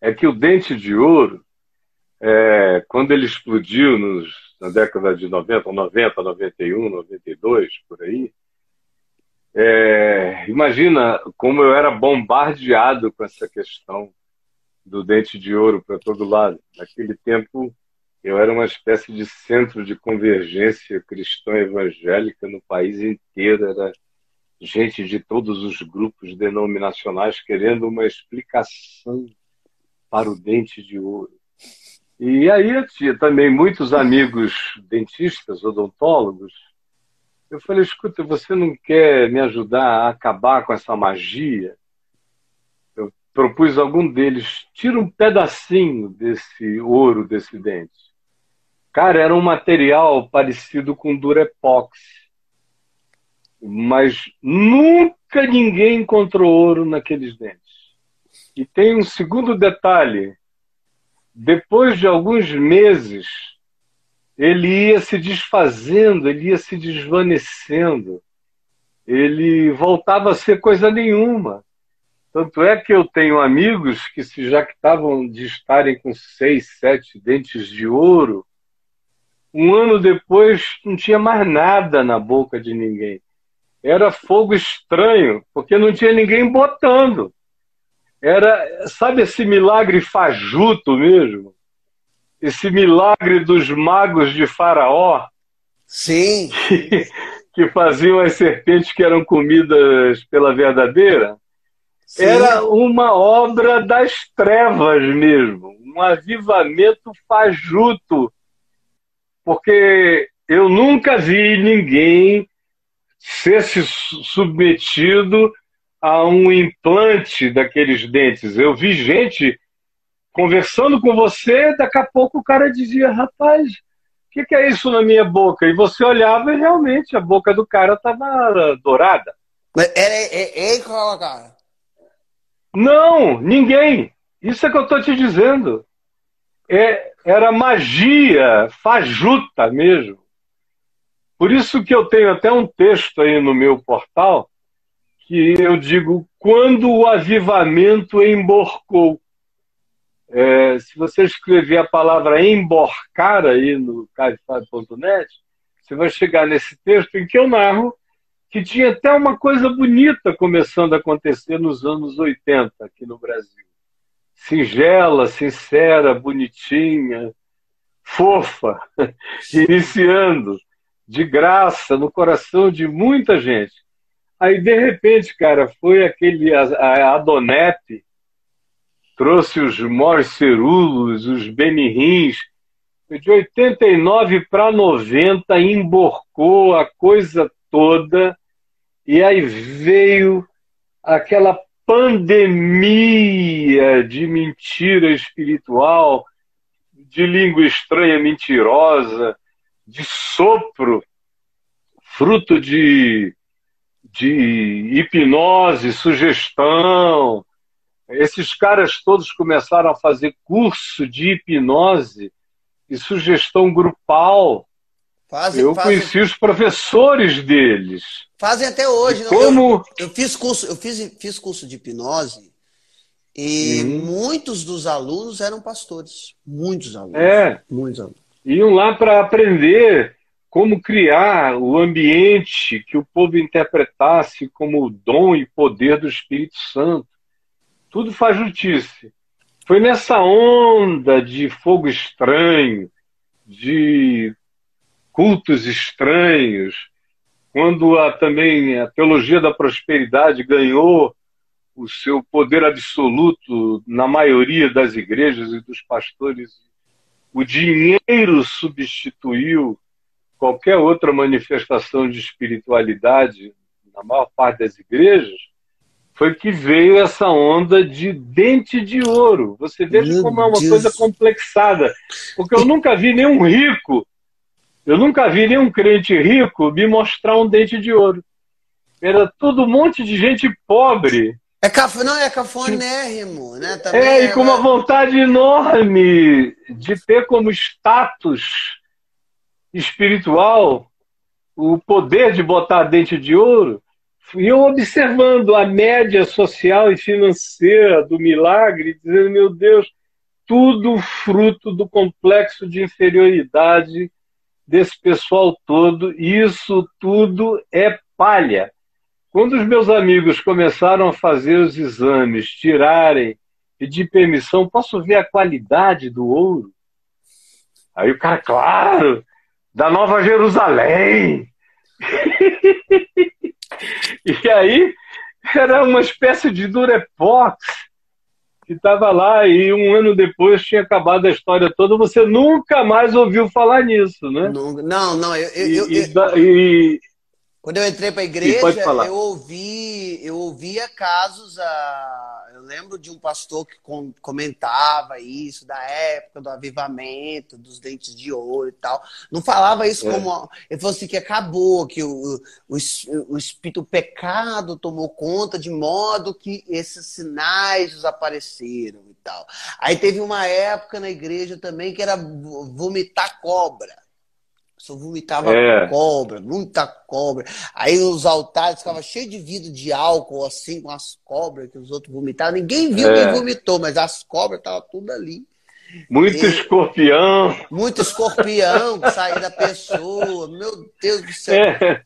É que o dente de ouro, é, quando ele explodiu nos, na década de 90, 90, 91, 92, por aí, é, imagina como eu era bombardeado com essa questão do dente de ouro para todo lado. Naquele tempo, eu era uma espécie de centro de convergência cristã evangélica no país inteiro. Era gente de todos os grupos denominacionais querendo uma explicação para o dente de ouro. E aí eu tinha também muitos amigos dentistas, odontólogos, eu falei, escuta, você não quer me ajudar a acabar com essa magia? Eu propus a algum deles, tira um pedacinho desse ouro desse dente. Cara, era um material parecido com Durepox. Mas nunca ninguém encontrou ouro naqueles dentes. E tem um segundo detalhe. Depois de alguns meses, ele ia se desfazendo, ele ia se desvanecendo, ele voltava a ser coisa nenhuma. Tanto é que eu tenho amigos que se jactavam de estarem com seis, sete dentes de ouro, um ano depois não tinha mais nada na boca de ninguém. Era fogo estranho, porque não tinha ninguém botando. Era, sabe esse milagre fajuto mesmo? Esse milagre dos magos de Faraó. Sim. Que, *laughs* que faziam as serpentes que eram comidas pela verdadeira. Sim. Era uma obra das trevas mesmo, um avivamento fajuto. Porque eu nunca vi ninguém ser -se submetido a um implante daqueles dentes. Eu vi gente conversando com você, daqui a pouco o cara dizia, rapaz, o que, que, é isso na minha boca? E você olhava e realmente a boca do cara estava dourada. Mas era ele que colocava? Não, ninguém. Isso é que eu estou te dizendo. É, era magia fajuta mesmo. Por isso que eu tenho até um texto aí no meu portal que eu digo quando o avivamento emborcou. É, se você escrever a palavra emborcar aí no caifado.net, você vai chegar nesse texto em que eu narro que tinha até uma coisa bonita começando a acontecer nos anos 80 aqui no Brasil. Singela, sincera, bonitinha, fofa, *laughs* iniciando, de graça, no coração de muita gente. Aí, de repente, cara, foi aquele a, a Adonep, trouxe os morcerulos, os benirrins. De 89 para 90 emborcou a coisa toda e aí veio aquela pandemia de mentira espiritual, de língua estranha mentirosa, de sopro, fruto de, de hipnose, sugestão. Esses caras todos começaram a fazer curso de hipnose e sugestão grupal. Fazem, eu fazem... conheci os professores deles. Fazem até hoje. Como... Eu, eu, fiz curso, eu fiz, fiz curso de hipnose e uhum. muitos dos alunos eram pastores. Muitos alunos. É. Muitos alunos. Iam lá para aprender como criar o ambiente que o povo interpretasse como o dom e poder do Espírito Santo. Tudo faz justiça. Foi nessa onda de fogo estranho, de cultos estranhos, quando a, também a teologia da prosperidade ganhou o seu poder absoluto na maioria das igrejas e dos pastores, o dinheiro substituiu qualquer outra manifestação de espiritualidade na maior parte das igrejas, foi que veio essa onda de dente de ouro. Você veja Meu como é uma Deus. coisa complexada. Porque eu nunca vi nenhum rico, eu nunca vi nenhum crente rico me mostrar um dente de ouro. Era todo um monte de gente pobre. É caf... Não, é cafonérrimo, né? Também é, e com uma vontade enorme de ter como status espiritual o poder de botar dente de ouro eu observando a média social e financeira do milagre, dizendo, meu Deus, tudo fruto do complexo de inferioridade desse pessoal todo, isso tudo é palha. Quando os meus amigos começaram a fazer os exames, tirarem, pedir permissão, posso ver a qualidade do ouro? Aí o cara, claro, da Nova Jerusalém. *laughs* E aí era uma espécie de Durepox que estava lá e um ano depois tinha acabado a história toda. Você nunca mais ouviu falar nisso, né? Não, não. Eu, eu, e, eu, e, quando eu entrei para a igreja, eu ouvi, eu ouvia casos. A, eu lembro de um pastor que com, comentava isso da época do avivamento, dos dentes de ouro e tal. Não falava isso é. como ele falou assim que acabou, que o, o, o espírito pecado tomou conta de modo que esses sinais desapareceram e tal. Aí teve uma época na igreja também que era vomitar cobra só vomitava é. cobra, muita cobra. Aí os altares ficavam cheios de vidro de álcool, assim, com as cobras que os outros vomitavam. Ninguém viu é. quem vomitou, mas as cobras estavam tudo ali. Muito e, escorpião. Muito escorpião que saía da pessoa. Meu Deus do céu. É.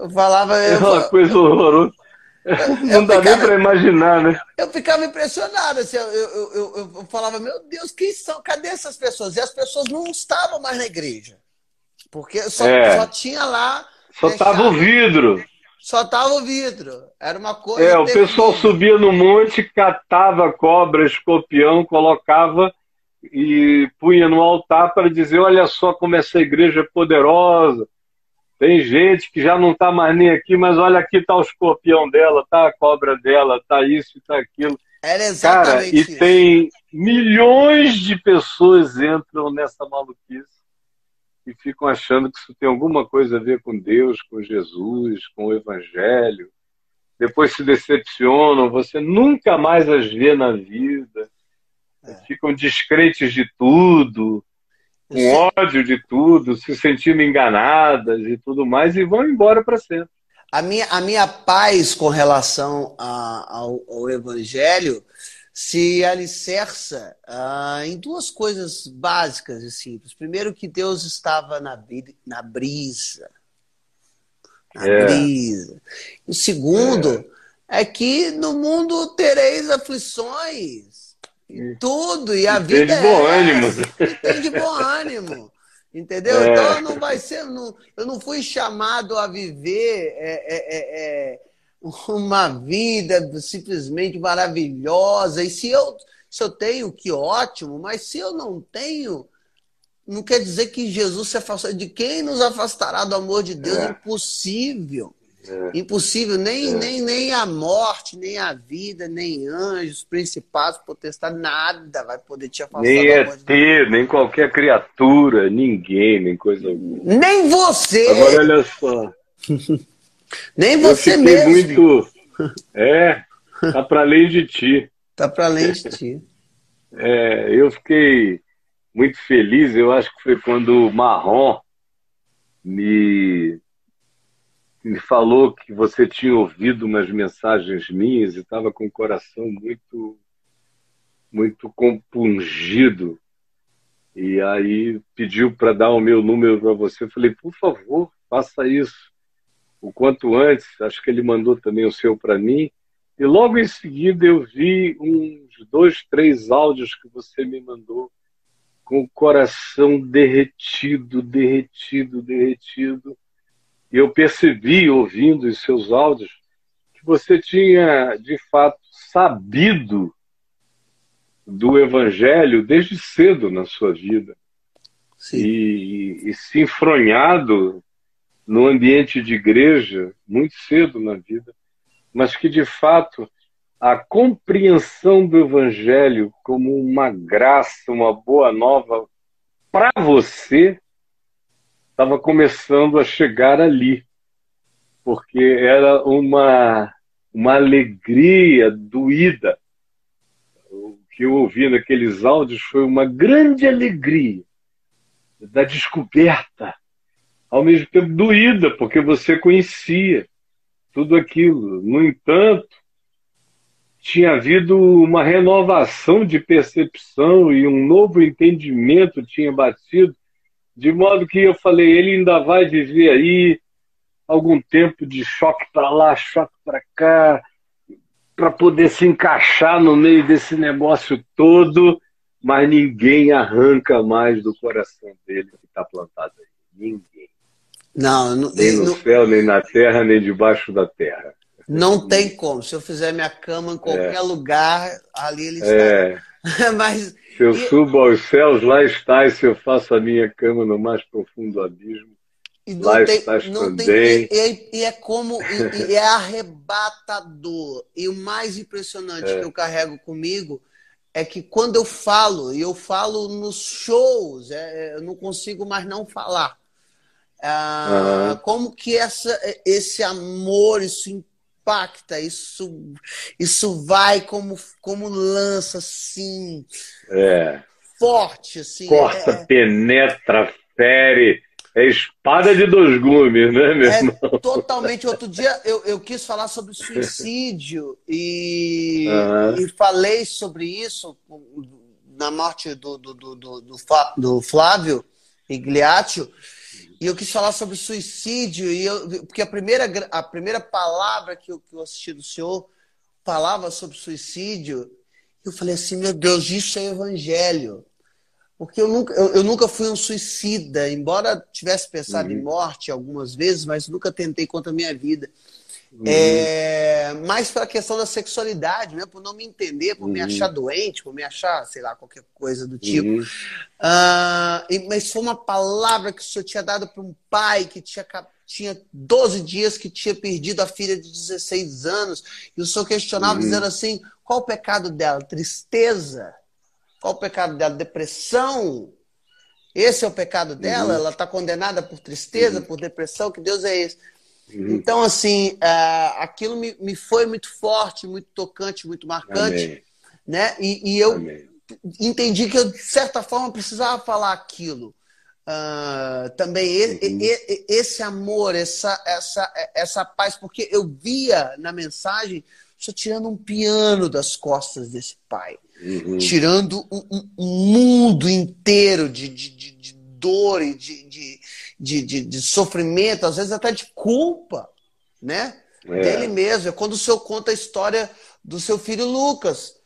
Eu falava. É uma coisa horrorosa. *laughs* Não dá ficava, nem para imaginar, né? Eu ficava impressionado. Assim, eu, eu, eu, eu, falava, meu Deus, quem são? Cadê essas pessoas? E as pessoas não estavam mais na igreja. Porque só, é. só tinha lá. Só estava o vidro. Só estava o vidro. Era uma coisa. É, o pessoal subia no monte, catava cobra, escorpião, colocava e punha no altar para dizer: olha só como essa igreja é poderosa tem gente que já não está mais nem aqui, mas olha aqui está o escorpião dela, tá a cobra dela, tá isso, tá aquilo. Era exatamente Cara, e isso. tem milhões de pessoas entram nessa maluquice e ficam achando que isso tem alguma coisa a ver com Deus, com Jesus, com o Evangelho. Depois se decepcionam, você nunca mais as vê na vida. É. Ficam descrentes de tudo com ódio de tudo, se sentindo enganadas e tudo mais, e vão embora para sempre. A minha, a minha paz com relação a, ao, ao, Evangelho se alicerça ah, em duas coisas básicas e simples. Primeiro, que Deus estava na, na brisa. Na é. brisa. E o segundo é. é que no mundo tereis aflições tudo, e a vida de bom é ânimo. tem de bom ânimo. Entendeu? É. Então não vai ser. Não, eu não fui chamado a viver é, é, é, é uma vida simplesmente maravilhosa. E se eu, se eu tenho, que ótimo, mas se eu não tenho, não quer dizer que Jesus se afastou. De quem nos afastará do amor de Deus? É impossível. É. Impossível, nem, é. nem, nem a morte, nem a vida, nem anjos, principados, potestade, nada vai poder te afastar. Nem ET, de nem qualquer criatura, ninguém, nem coisa alguma. Nem você! Agora olha só. *laughs* nem você mesmo. muito. *laughs* É, tá para além de ti. Tá para além de ti. É, eu fiquei muito feliz, eu acho que foi quando o Marrom me me falou que você tinha ouvido umas mensagens minhas e estava com o coração muito muito compungido e aí pediu para dar o meu número para você. Eu falei, por favor, faça isso o quanto antes. Acho que ele mandou também o seu para mim. E logo em seguida eu vi uns dois, três áudios que você me mandou com o coração derretido, derretido, derretido e eu percebi, ouvindo os seus áudios, que você tinha, de fato, sabido do Evangelho desde cedo na sua vida. E, e, e se enfronhado no ambiente de igreja muito cedo na vida, mas que, de fato, a compreensão do Evangelho como uma graça, uma boa nova para você, estava começando a chegar ali, porque era uma, uma alegria doída. O que eu ouvi naqueles áudios foi uma grande alegria da descoberta, ao mesmo tempo doída, porque você conhecia tudo aquilo. No entanto, tinha havido uma renovação de percepção e um novo entendimento tinha batido de modo que eu falei, ele ainda vai viver aí algum tempo de choque para lá, choque para cá, para poder se encaixar no meio desse negócio todo, mas ninguém arranca mais do coração dele que está plantado aí. Ninguém. Não, não nem no não, céu, nem na terra, nem debaixo da terra. Não tem como. Se eu fizer minha cama em qualquer é. lugar, ali ele é. está. *laughs* mas se eu e... subo aos céus, lá estás. Se eu faço a minha cama no mais profundo abismo, lá tem, estás também. Tem, e, e, é como. e, é arrebatador. E o mais impressionante é. que eu carrego comigo é que quando eu falo, e eu falo nos shows, é, eu não consigo mais não falar. Ah, uhum. Como que essa, esse amor, isso impacta, isso, isso vai como, como lança, assim. É. Forte, assim. Corta, é, penetra, fere. É espada de dois gumes, né, meu é irmão? Totalmente. Outro dia eu, eu quis falar sobre suicídio e, uhum. e falei sobre isso na morte do, do, do, do, do Flávio Igliaccio. E eu quis falar sobre suicídio, e eu, porque a primeira, a primeira palavra que eu, que eu assisti do senhor falava sobre suicídio. Eu falei assim, meu Deus, isso é evangelho. Porque eu nunca, eu, eu nunca fui um suicida, embora tivesse pensado uhum. em morte algumas vezes, mas nunca tentei contra a minha vida. Uhum. É, mais para a questão da sexualidade, né? por não me entender, por uhum. me achar doente, por me achar, sei lá, qualquer coisa do tipo. Uhum. Uh, mas foi uma palavra que o senhor tinha dado para um pai que tinha, tinha 12 dias que tinha perdido a filha de 16 anos, e o senhor questionava uhum. dizendo assim: qual o pecado dela? Tristeza? Qual o pecado dela? Depressão? Esse é o pecado dela? Uhum. Ela está condenada por tristeza, uhum. por depressão? Que Deus é esse? Uhum. Então, assim, uh, aquilo me, me foi muito forte, muito tocante, muito marcante. Amém. Né? E, e eu Amém. entendi que eu, de certa forma, precisava falar aquilo. Uh, também uhum. esse amor, essa, essa, essa paz, porque eu via na mensagem só tirando um piano das costas desse pai, uhum. tirando um, um, mundo inteiro de, de, de, de dor e de, de, de, de, de sofrimento, às vezes até de culpa, né? É. Dele mesmo. É quando o senhor conta a história do seu filho Lucas,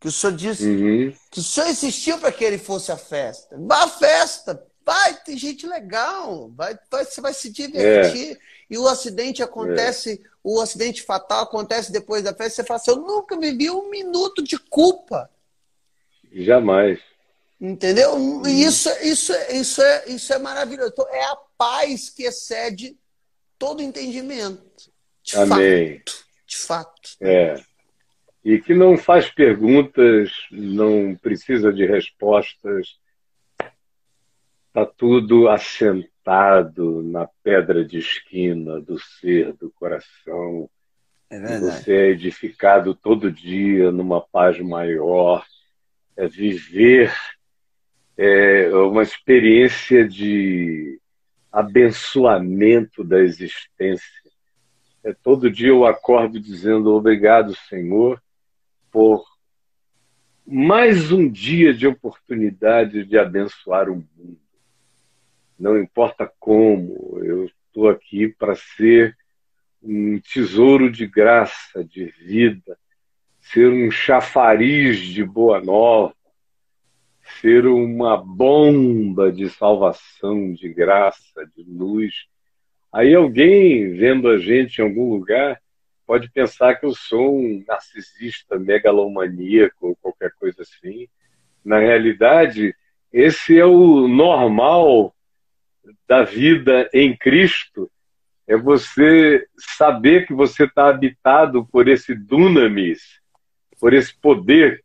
que o senhor disse uhum. que o senhor insistiu para que ele fosse à festa. Vá à festa, vai, tem gente legal, vai, vai, você vai se divertir. É. E o acidente acontece, é. o acidente fatal acontece depois da festa, você fala assim, eu nunca vivi um minuto de culpa. Jamais. Entendeu? Uhum. Isso, isso, isso, é, isso é maravilhoso. Então, é a paz que excede todo entendimento. De Amém. fato. De fato. É. E que não faz perguntas, não precisa de respostas. Está tudo assentado na pedra de esquina do ser, do coração. É verdade. Você é edificado todo dia numa paz maior. É viver é, uma experiência de abençoamento da existência. É, todo dia eu acordo dizendo obrigado, Senhor, por mais um dia de oportunidade de abençoar o mundo. Não importa como, eu estou aqui para ser um tesouro de graça, de vida, ser um chafariz de boa nova, ser uma bomba de salvação, de graça, de luz. Aí alguém vendo a gente em algum lugar pode pensar que eu sou um narcisista, megalomaníaco ou qualquer coisa assim. Na realidade, esse é o normal da vida em Cristo. É você saber que você está habitado por esse dunamis, por esse poder,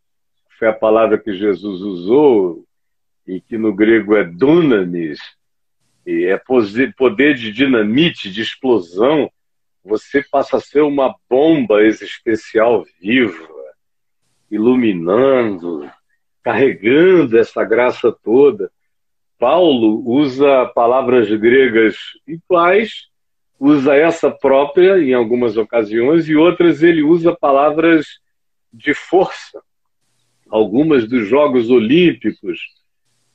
foi a palavra que Jesus usou, e que no grego é dunamis, e é poder de dinamite, de explosão, você passa a ser uma bomba existencial viva, iluminando, carregando essa graça toda. Paulo usa palavras gregas iguais, usa essa própria em algumas ocasiões, e outras ele usa palavras de força. Algumas dos Jogos Olímpicos,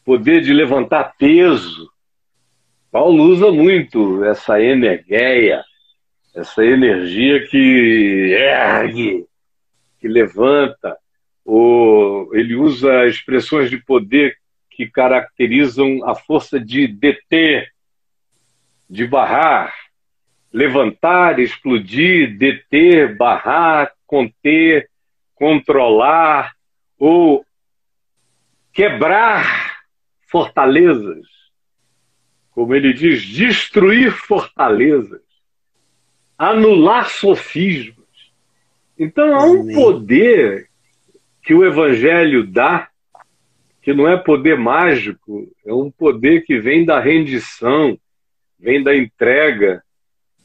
poder de levantar peso. Paulo usa muito essa energia, essa energia que ergue, que levanta, ou ele usa expressões de poder que caracterizam a força de deter, de barrar, levantar, explodir, deter, barrar, conter, controlar ou quebrar fortalezas. Como ele diz, destruir fortalezas anular sofismas. Então há um poder que o Evangelho dá, que não é poder mágico, é um poder que vem da rendição, vem da entrega,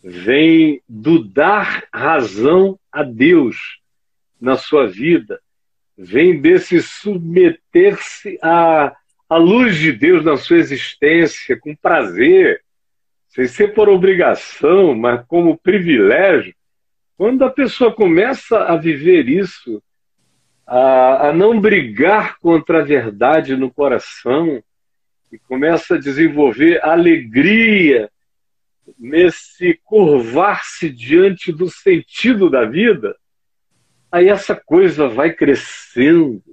vem do dar razão a Deus na sua vida, vem desse submeter-se à, à luz de Deus na sua existência com prazer, sem ser por obrigação, mas como privilégio, quando a pessoa começa a viver isso, a, a não brigar contra a verdade no coração, e começa a desenvolver alegria nesse curvar-se diante do sentido da vida, aí essa coisa vai crescendo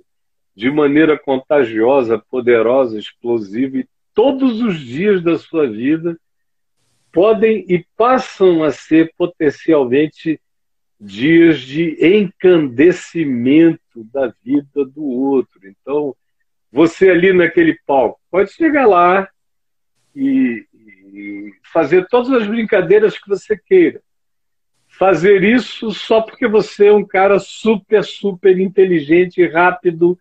de maneira contagiosa, poderosa, explosiva, e todos os dias da sua vida podem e passam a ser potencialmente dias de encandecimento da vida do outro. Então, você ali naquele palco pode chegar lá e, e fazer todas as brincadeiras que você queira. Fazer isso só porque você é um cara super, super inteligente, rápido,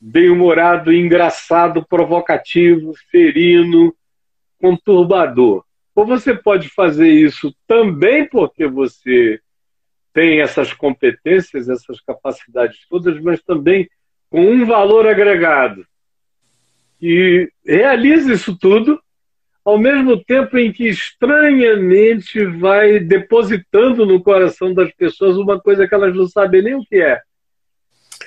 bem-humorado, engraçado, provocativo, ferino, conturbador. Ou você pode fazer isso também porque você tem essas competências, essas capacidades todas, mas também com um valor agregado. E realiza isso tudo ao mesmo tempo em que estranhamente vai depositando no coração das pessoas uma coisa que elas não sabem nem o que é.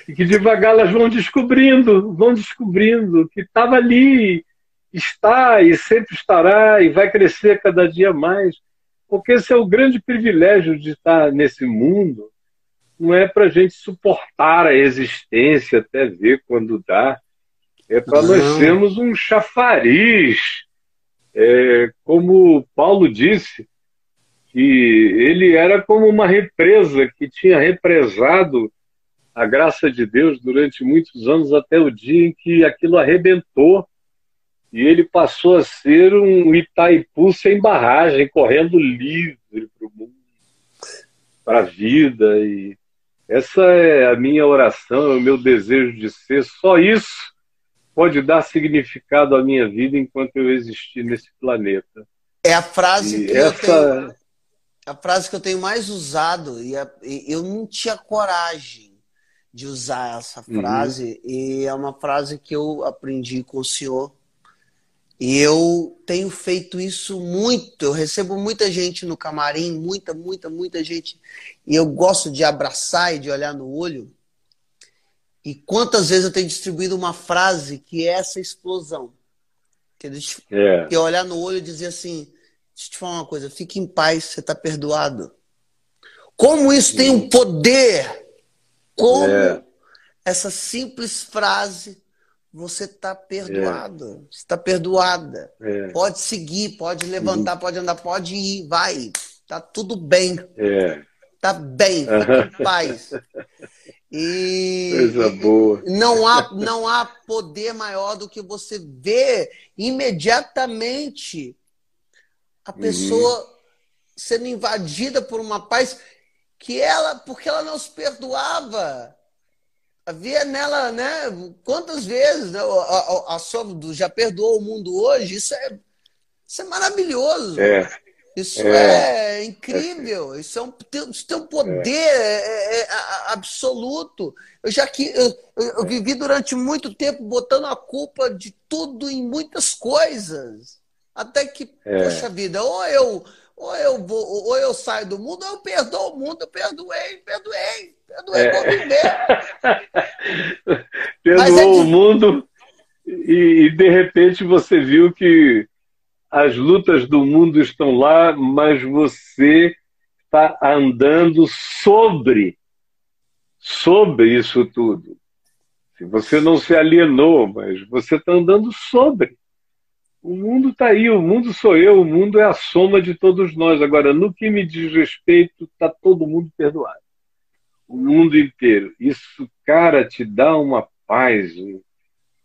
E que devagar elas vão descobrindo, vão descobrindo que estava ali está e sempre estará e vai crescer cada dia mais, porque esse é o grande privilégio de estar nesse mundo. Não é para a gente suportar a existência até ver quando dá, é para nós sermos um chafariz, é, como Paulo disse, que ele era como uma represa que tinha represado a graça de Deus durante muitos anos até o dia em que aquilo arrebentou e ele passou a ser um Itaipu sem barragem, correndo livre para o mundo. para a vida. E essa é a minha oração, é o meu desejo de ser. Só isso pode dar significado à minha vida enquanto eu existir nesse planeta. É a frase e que essa... eu tenho, a frase que eu tenho mais usado e, eu não tinha coragem de usar essa uhum. frase uhum. e é uma frase que eu aprendi com o senhor e eu tenho feito isso muito. Eu recebo muita gente no camarim, muita, muita, muita gente. E eu gosto de abraçar e de olhar no olho. E quantas vezes eu tenho distribuído uma frase que é essa explosão? Que, eles, é. que olhar no olho e dizer assim: deixa eu te falar uma coisa, fique em paz, você está perdoado. Como isso tem um poder! Como é. essa simples frase você está perdoado. É. Você está perdoada. É. Pode seguir, pode levantar, uhum. pode andar, pode ir, vai. Tá tudo bem. É. Tá bem, fica em paz. E Coisa boa. Não há, não há poder maior do que você ver imediatamente a uhum. pessoa uhum. sendo invadida por uma paz que ela, porque ela não se perdoava havia nela, né? Quantas vezes né, a, a, a do já perdoou o mundo hoje? Isso é, isso é maravilhoso. É. Isso é, é incrível. Isso, é um, isso tem um poder é. é. é absoluto. Eu já que eu, eu, vivi durante muito tempo botando a culpa de tudo em muitas coisas, até que é. poxa vida, ou eu ou eu vou, ou eu saio do mundo, ou eu perdoo o mundo, eu perdoei, perdoei. Perdoei é. por *laughs* Perdoou é o mundo e, e, de repente você viu que as lutas do mundo estão lá, mas você está andando sobre, sobre isso tudo. Se você não se alienou, mas você está andando sobre. O mundo está aí, o mundo sou eu, o mundo é a soma de todos nós. Agora, no que me diz respeito, está todo mundo perdoado o mundo inteiro. Isso, cara, te dá uma paz, um,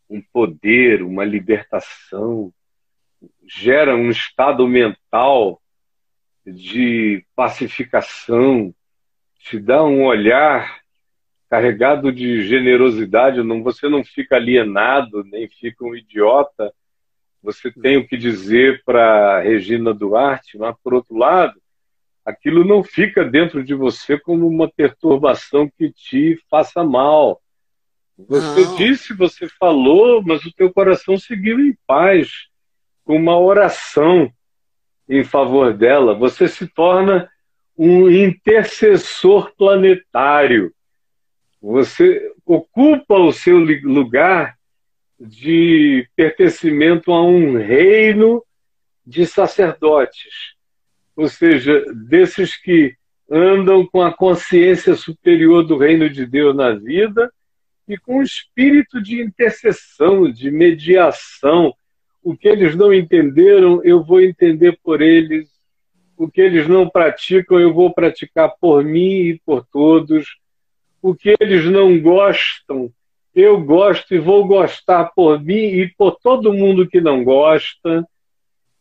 um poder, uma libertação, gera um estado mental de pacificação, te dá um olhar carregado de generosidade, não, você não fica alienado, nem fica um idiota. Você tem o que dizer para Regina Duarte, mas por outro lado, aquilo não fica dentro de você como uma perturbação que te faça mal. Você não. disse, você falou, mas o teu coração seguiu em paz, uma oração em favor dela. Você se torna um intercessor planetário. Você ocupa o seu lugar de pertencimento a um reino de sacerdotes ou seja, desses que andam com a consciência superior do reino de Deus na vida e com o espírito de intercessão, de mediação. O que eles não entenderam, eu vou entender por eles. O que eles não praticam, eu vou praticar por mim e por todos. O que eles não gostam, eu gosto e vou gostar por mim e por todo mundo que não gosta.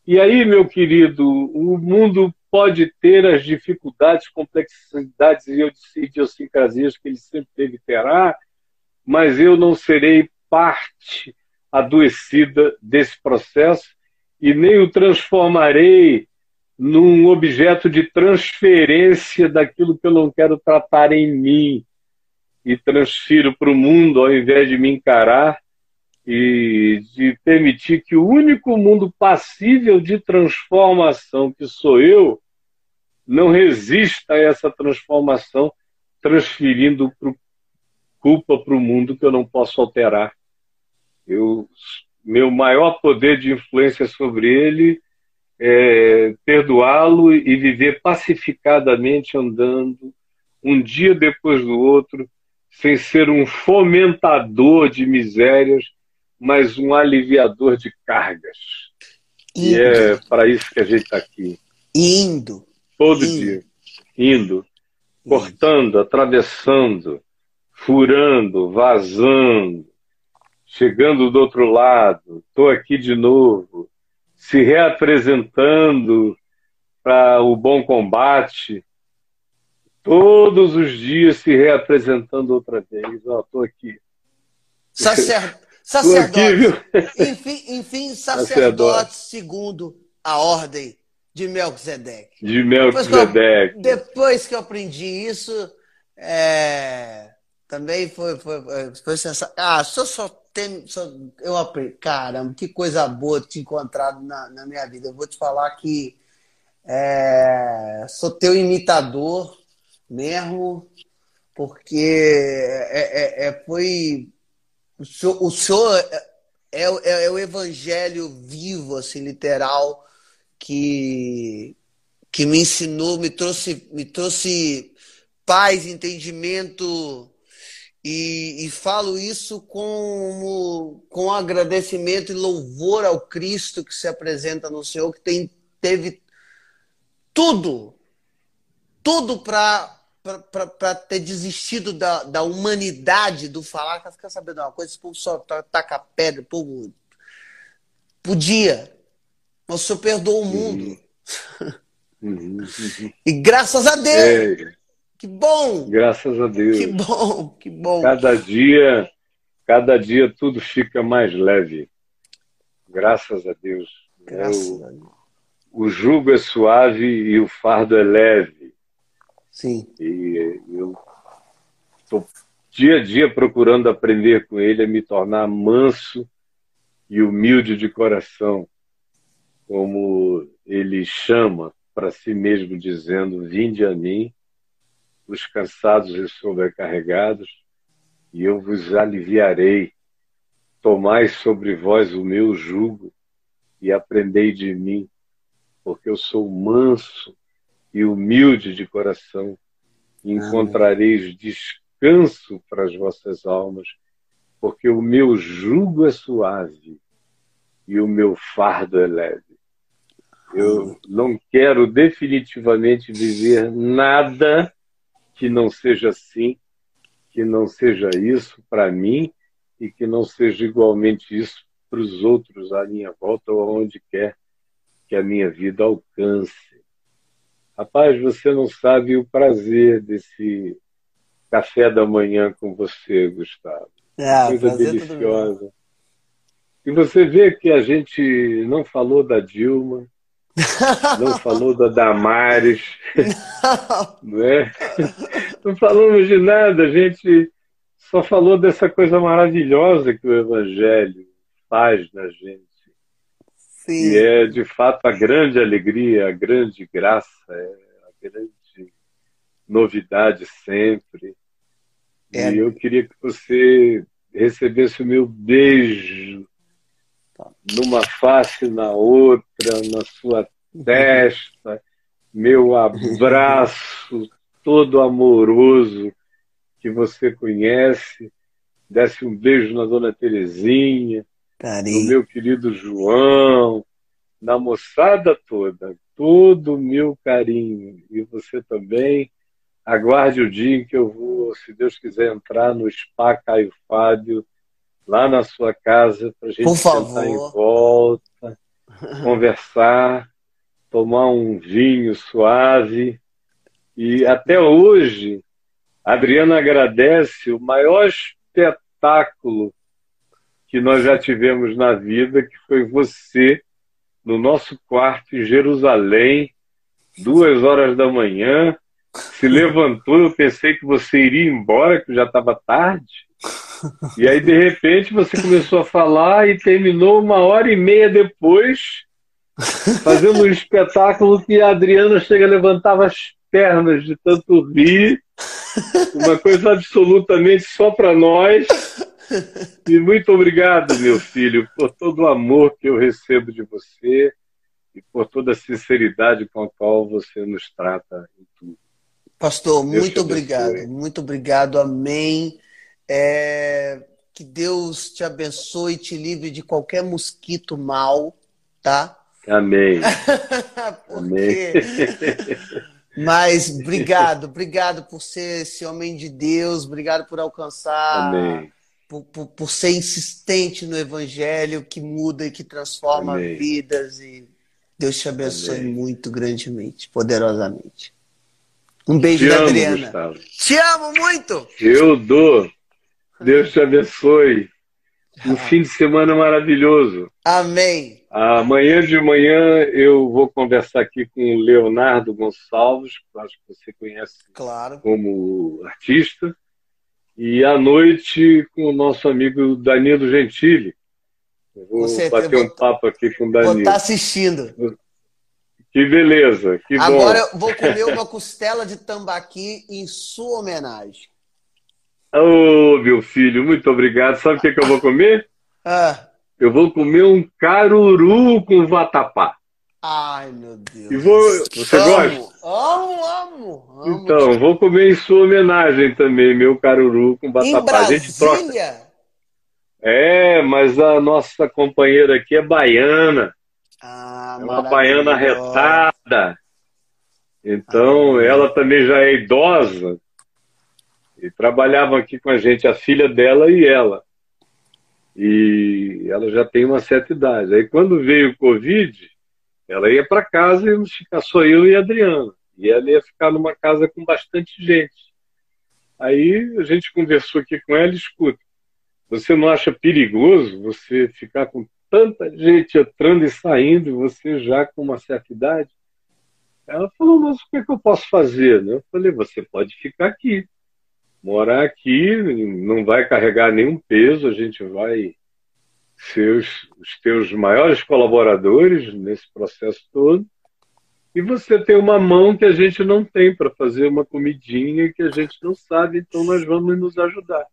E aí, meu querido, o mundo pode ter as dificuldades, complexidades e idiosincrasias que ele sempre teve terá, mas eu não serei parte adoecida desse processo e nem o transformarei num objeto de transferência daquilo que eu não quero tratar em mim e transfiro para o mundo ao invés de me encarar e de permitir que o único mundo passível de transformação que sou eu não resista a essa transformação, transferindo culpa para o mundo que eu não posso alterar. Eu, meu maior poder de influência sobre ele é perdoá-lo e viver pacificadamente andando um dia depois do outro, sem ser um fomentador de misérias mas um aliviador de cargas. Indo. E é para isso que a gente está aqui. Indo. Todo indo. dia. Indo. Cortando, atravessando, furando, vazando, chegando do outro lado, estou aqui de novo, se reapresentando para o bom combate, todos os dias se reapresentando outra vez. Ó, tô aqui. Sacer... *laughs* Sacerdote. enfim, enfim, sacerdote, sacerdote segundo a ordem de Melquisedeque. De Melquisedeque. Depois, depois que eu aprendi isso, é, também foi, foi, foi sensacional. Ah, só, só tem. Só, eu aprendi. Caramba, que coisa boa te encontrado na, na minha vida. Eu vou te falar que é, sou teu imitador mesmo, porque é, é, é foi o senhor, o senhor é, é, é, o evangelho vivo, assim, literal, que, que me ensinou, me trouxe, me trouxe paz, entendimento. E, e falo isso com, com agradecimento e louvor ao Cristo que se apresenta no Senhor, que tem, teve tudo, tudo para ter desistido da, da humanidade, do falar, quer saber de uma coisa? Esse povo só taca pedra, povo podia. Mas o senhor perdoou o mundo. Uhum. Uhum. *laughs* e graças a Deus! É. Que bom! Graças a Deus. Que bom, que bom. Cada dia, cada dia tudo fica mais leve. Graças a Deus. Graças o, a Deus. O jugo é suave e o fardo é leve. Sim. E eu estou dia a dia procurando aprender com ele a me tornar manso e humilde de coração, como ele chama para si mesmo, dizendo: Vinde a mim, os cansados e sobrecarregados, e eu vos aliviarei. Tomai sobre vós o meu jugo e aprendei de mim, porque eu sou manso e humilde de coração, e encontrareis descanso para as vossas almas, porque o meu jugo é suave e o meu fardo é leve. Eu não quero definitivamente viver nada que não seja assim, que não seja isso para mim e que não seja igualmente isso para os outros à minha volta ou aonde quer que a minha vida alcance. Rapaz, você não sabe o prazer desse café da manhã com você, Gustavo. É, Coisa deliciosa. E você vê que a gente não falou da Dilma, não *laughs* falou da Damares, não. é? não falamos de nada, a gente só falou dessa coisa maravilhosa que o Evangelho faz na gente. Sim. E é, de fato, a grande alegria, a grande graça, é a grande novidade sempre. É. E eu queria que você recebesse o meu beijo. Numa face na outra, na sua testa, meu abraço todo amoroso que você conhece, desse um beijo na dona Terezinha, Carinho. no meu querido João, na moçada toda, todo o meu carinho. E você também. Aguarde o dia em que eu vou, se Deus quiser, entrar no Spa Caio Fábio, lá na sua casa, para a gente sentar em volta, *laughs* conversar, tomar um vinho suave. E até hoje, Adriana agradece o maior espetáculo que nós já tivemos na vida, que foi você no nosso quarto em Jerusalém, duas horas da manhã, se levantou, eu pensei que você iria embora, que já estava tarde. E aí, de repente, você começou a falar e terminou uma hora e meia depois, fazendo um espetáculo que a Adriana chega levantava as pernas de tanto rir. Uma coisa absolutamente só para nós. E muito obrigado, meu filho, por todo o amor que eu recebo de você e por toda a sinceridade com a qual você nos trata em tudo. Pastor, Deus muito obrigado, muito obrigado, amém. É, que Deus te abençoe e te livre de qualquer mosquito mal, tá? Amém. *laughs* amém. Mas obrigado, obrigado por ser esse homem de Deus, obrigado por alcançar por, por, por, ser insistente no evangelho que muda e que transforma Amém. vidas. E Deus te abençoe Amém. muito grandemente, poderosamente. Um beijo Te da amo, Adriana. Gustavo. Te amo muito! Eu dou. Deus te abençoe. Um fim de semana maravilhoso. Amém. Amanhã de manhã eu vou conversar aqui com o Leonardo Gonçalves, que acho que você conhece Claro. como artista, e à noite com o nosso amigo Danilo Gentili. Eu vou certeza, bater um vou- papo aqui com o Vou Danilo. estar assistindo. Que beleza, que bom. Agora eu vou comer uma costela de tambaqui em sua homenagem. Ô, meu filho, muito obrigado. Sabe o que, que eu vou comer? *laughs* Ah. Eu vou comer um caruru com vatapá. Ai, meu Deus. E vou- você amo, gosta? Amo, amo, amo. Então, vou comer em sua homenagem também, meu caruru com em vatapá. A gente troca. Brasília? É, mas a nossa companheira aqui é baiana. Ah, É uma baiana retada. Então, Ah. ela também já é idosa. E trabalhavam aqui com a gente, a filha dela e ela. E ela já tem uma certa idade. Aí, quando veio o Covid, ela ia para casa e íamos ficar só eu e a Adriana. E ela ia ficar numa casa com bastante gente. Aí a gente conversou aqui com ela e escuta. Você não acha perigoso você ficar com tanta gente entrando e saindo, você já com uma certa idade? Ela falou, mas o que, é que eu posso fazer? né? Eu falei, você pode ficar aqui. Morar aqui, não vai carregar nenhum peso, a gente vai ser os, os teus maiores colaboradores nesse processo todo. E você tem uma mão que a gente não tem para fazer uma comidinha que a gente não sabe, então nós vamos nos ajudar. Já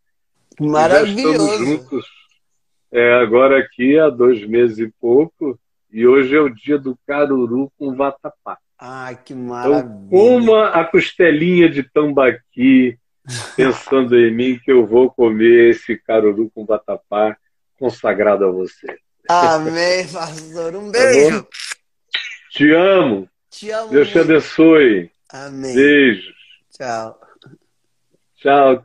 estamos Maravilhoso. juntos é, agora aqui há dois meses e pouco, e hoje é o dia do caruru com vatapá. Ai, que Então, maravilha. coma a costelinha de tambaqui, pensando em mim que eu vou comer esse caruru com vatapá consagrado a você. Amém, pastor. Um Tá beijo. bom? Te amo. Te amo. Deus te muito. abençoe. Amém. Beijos. Tchau. Tchau.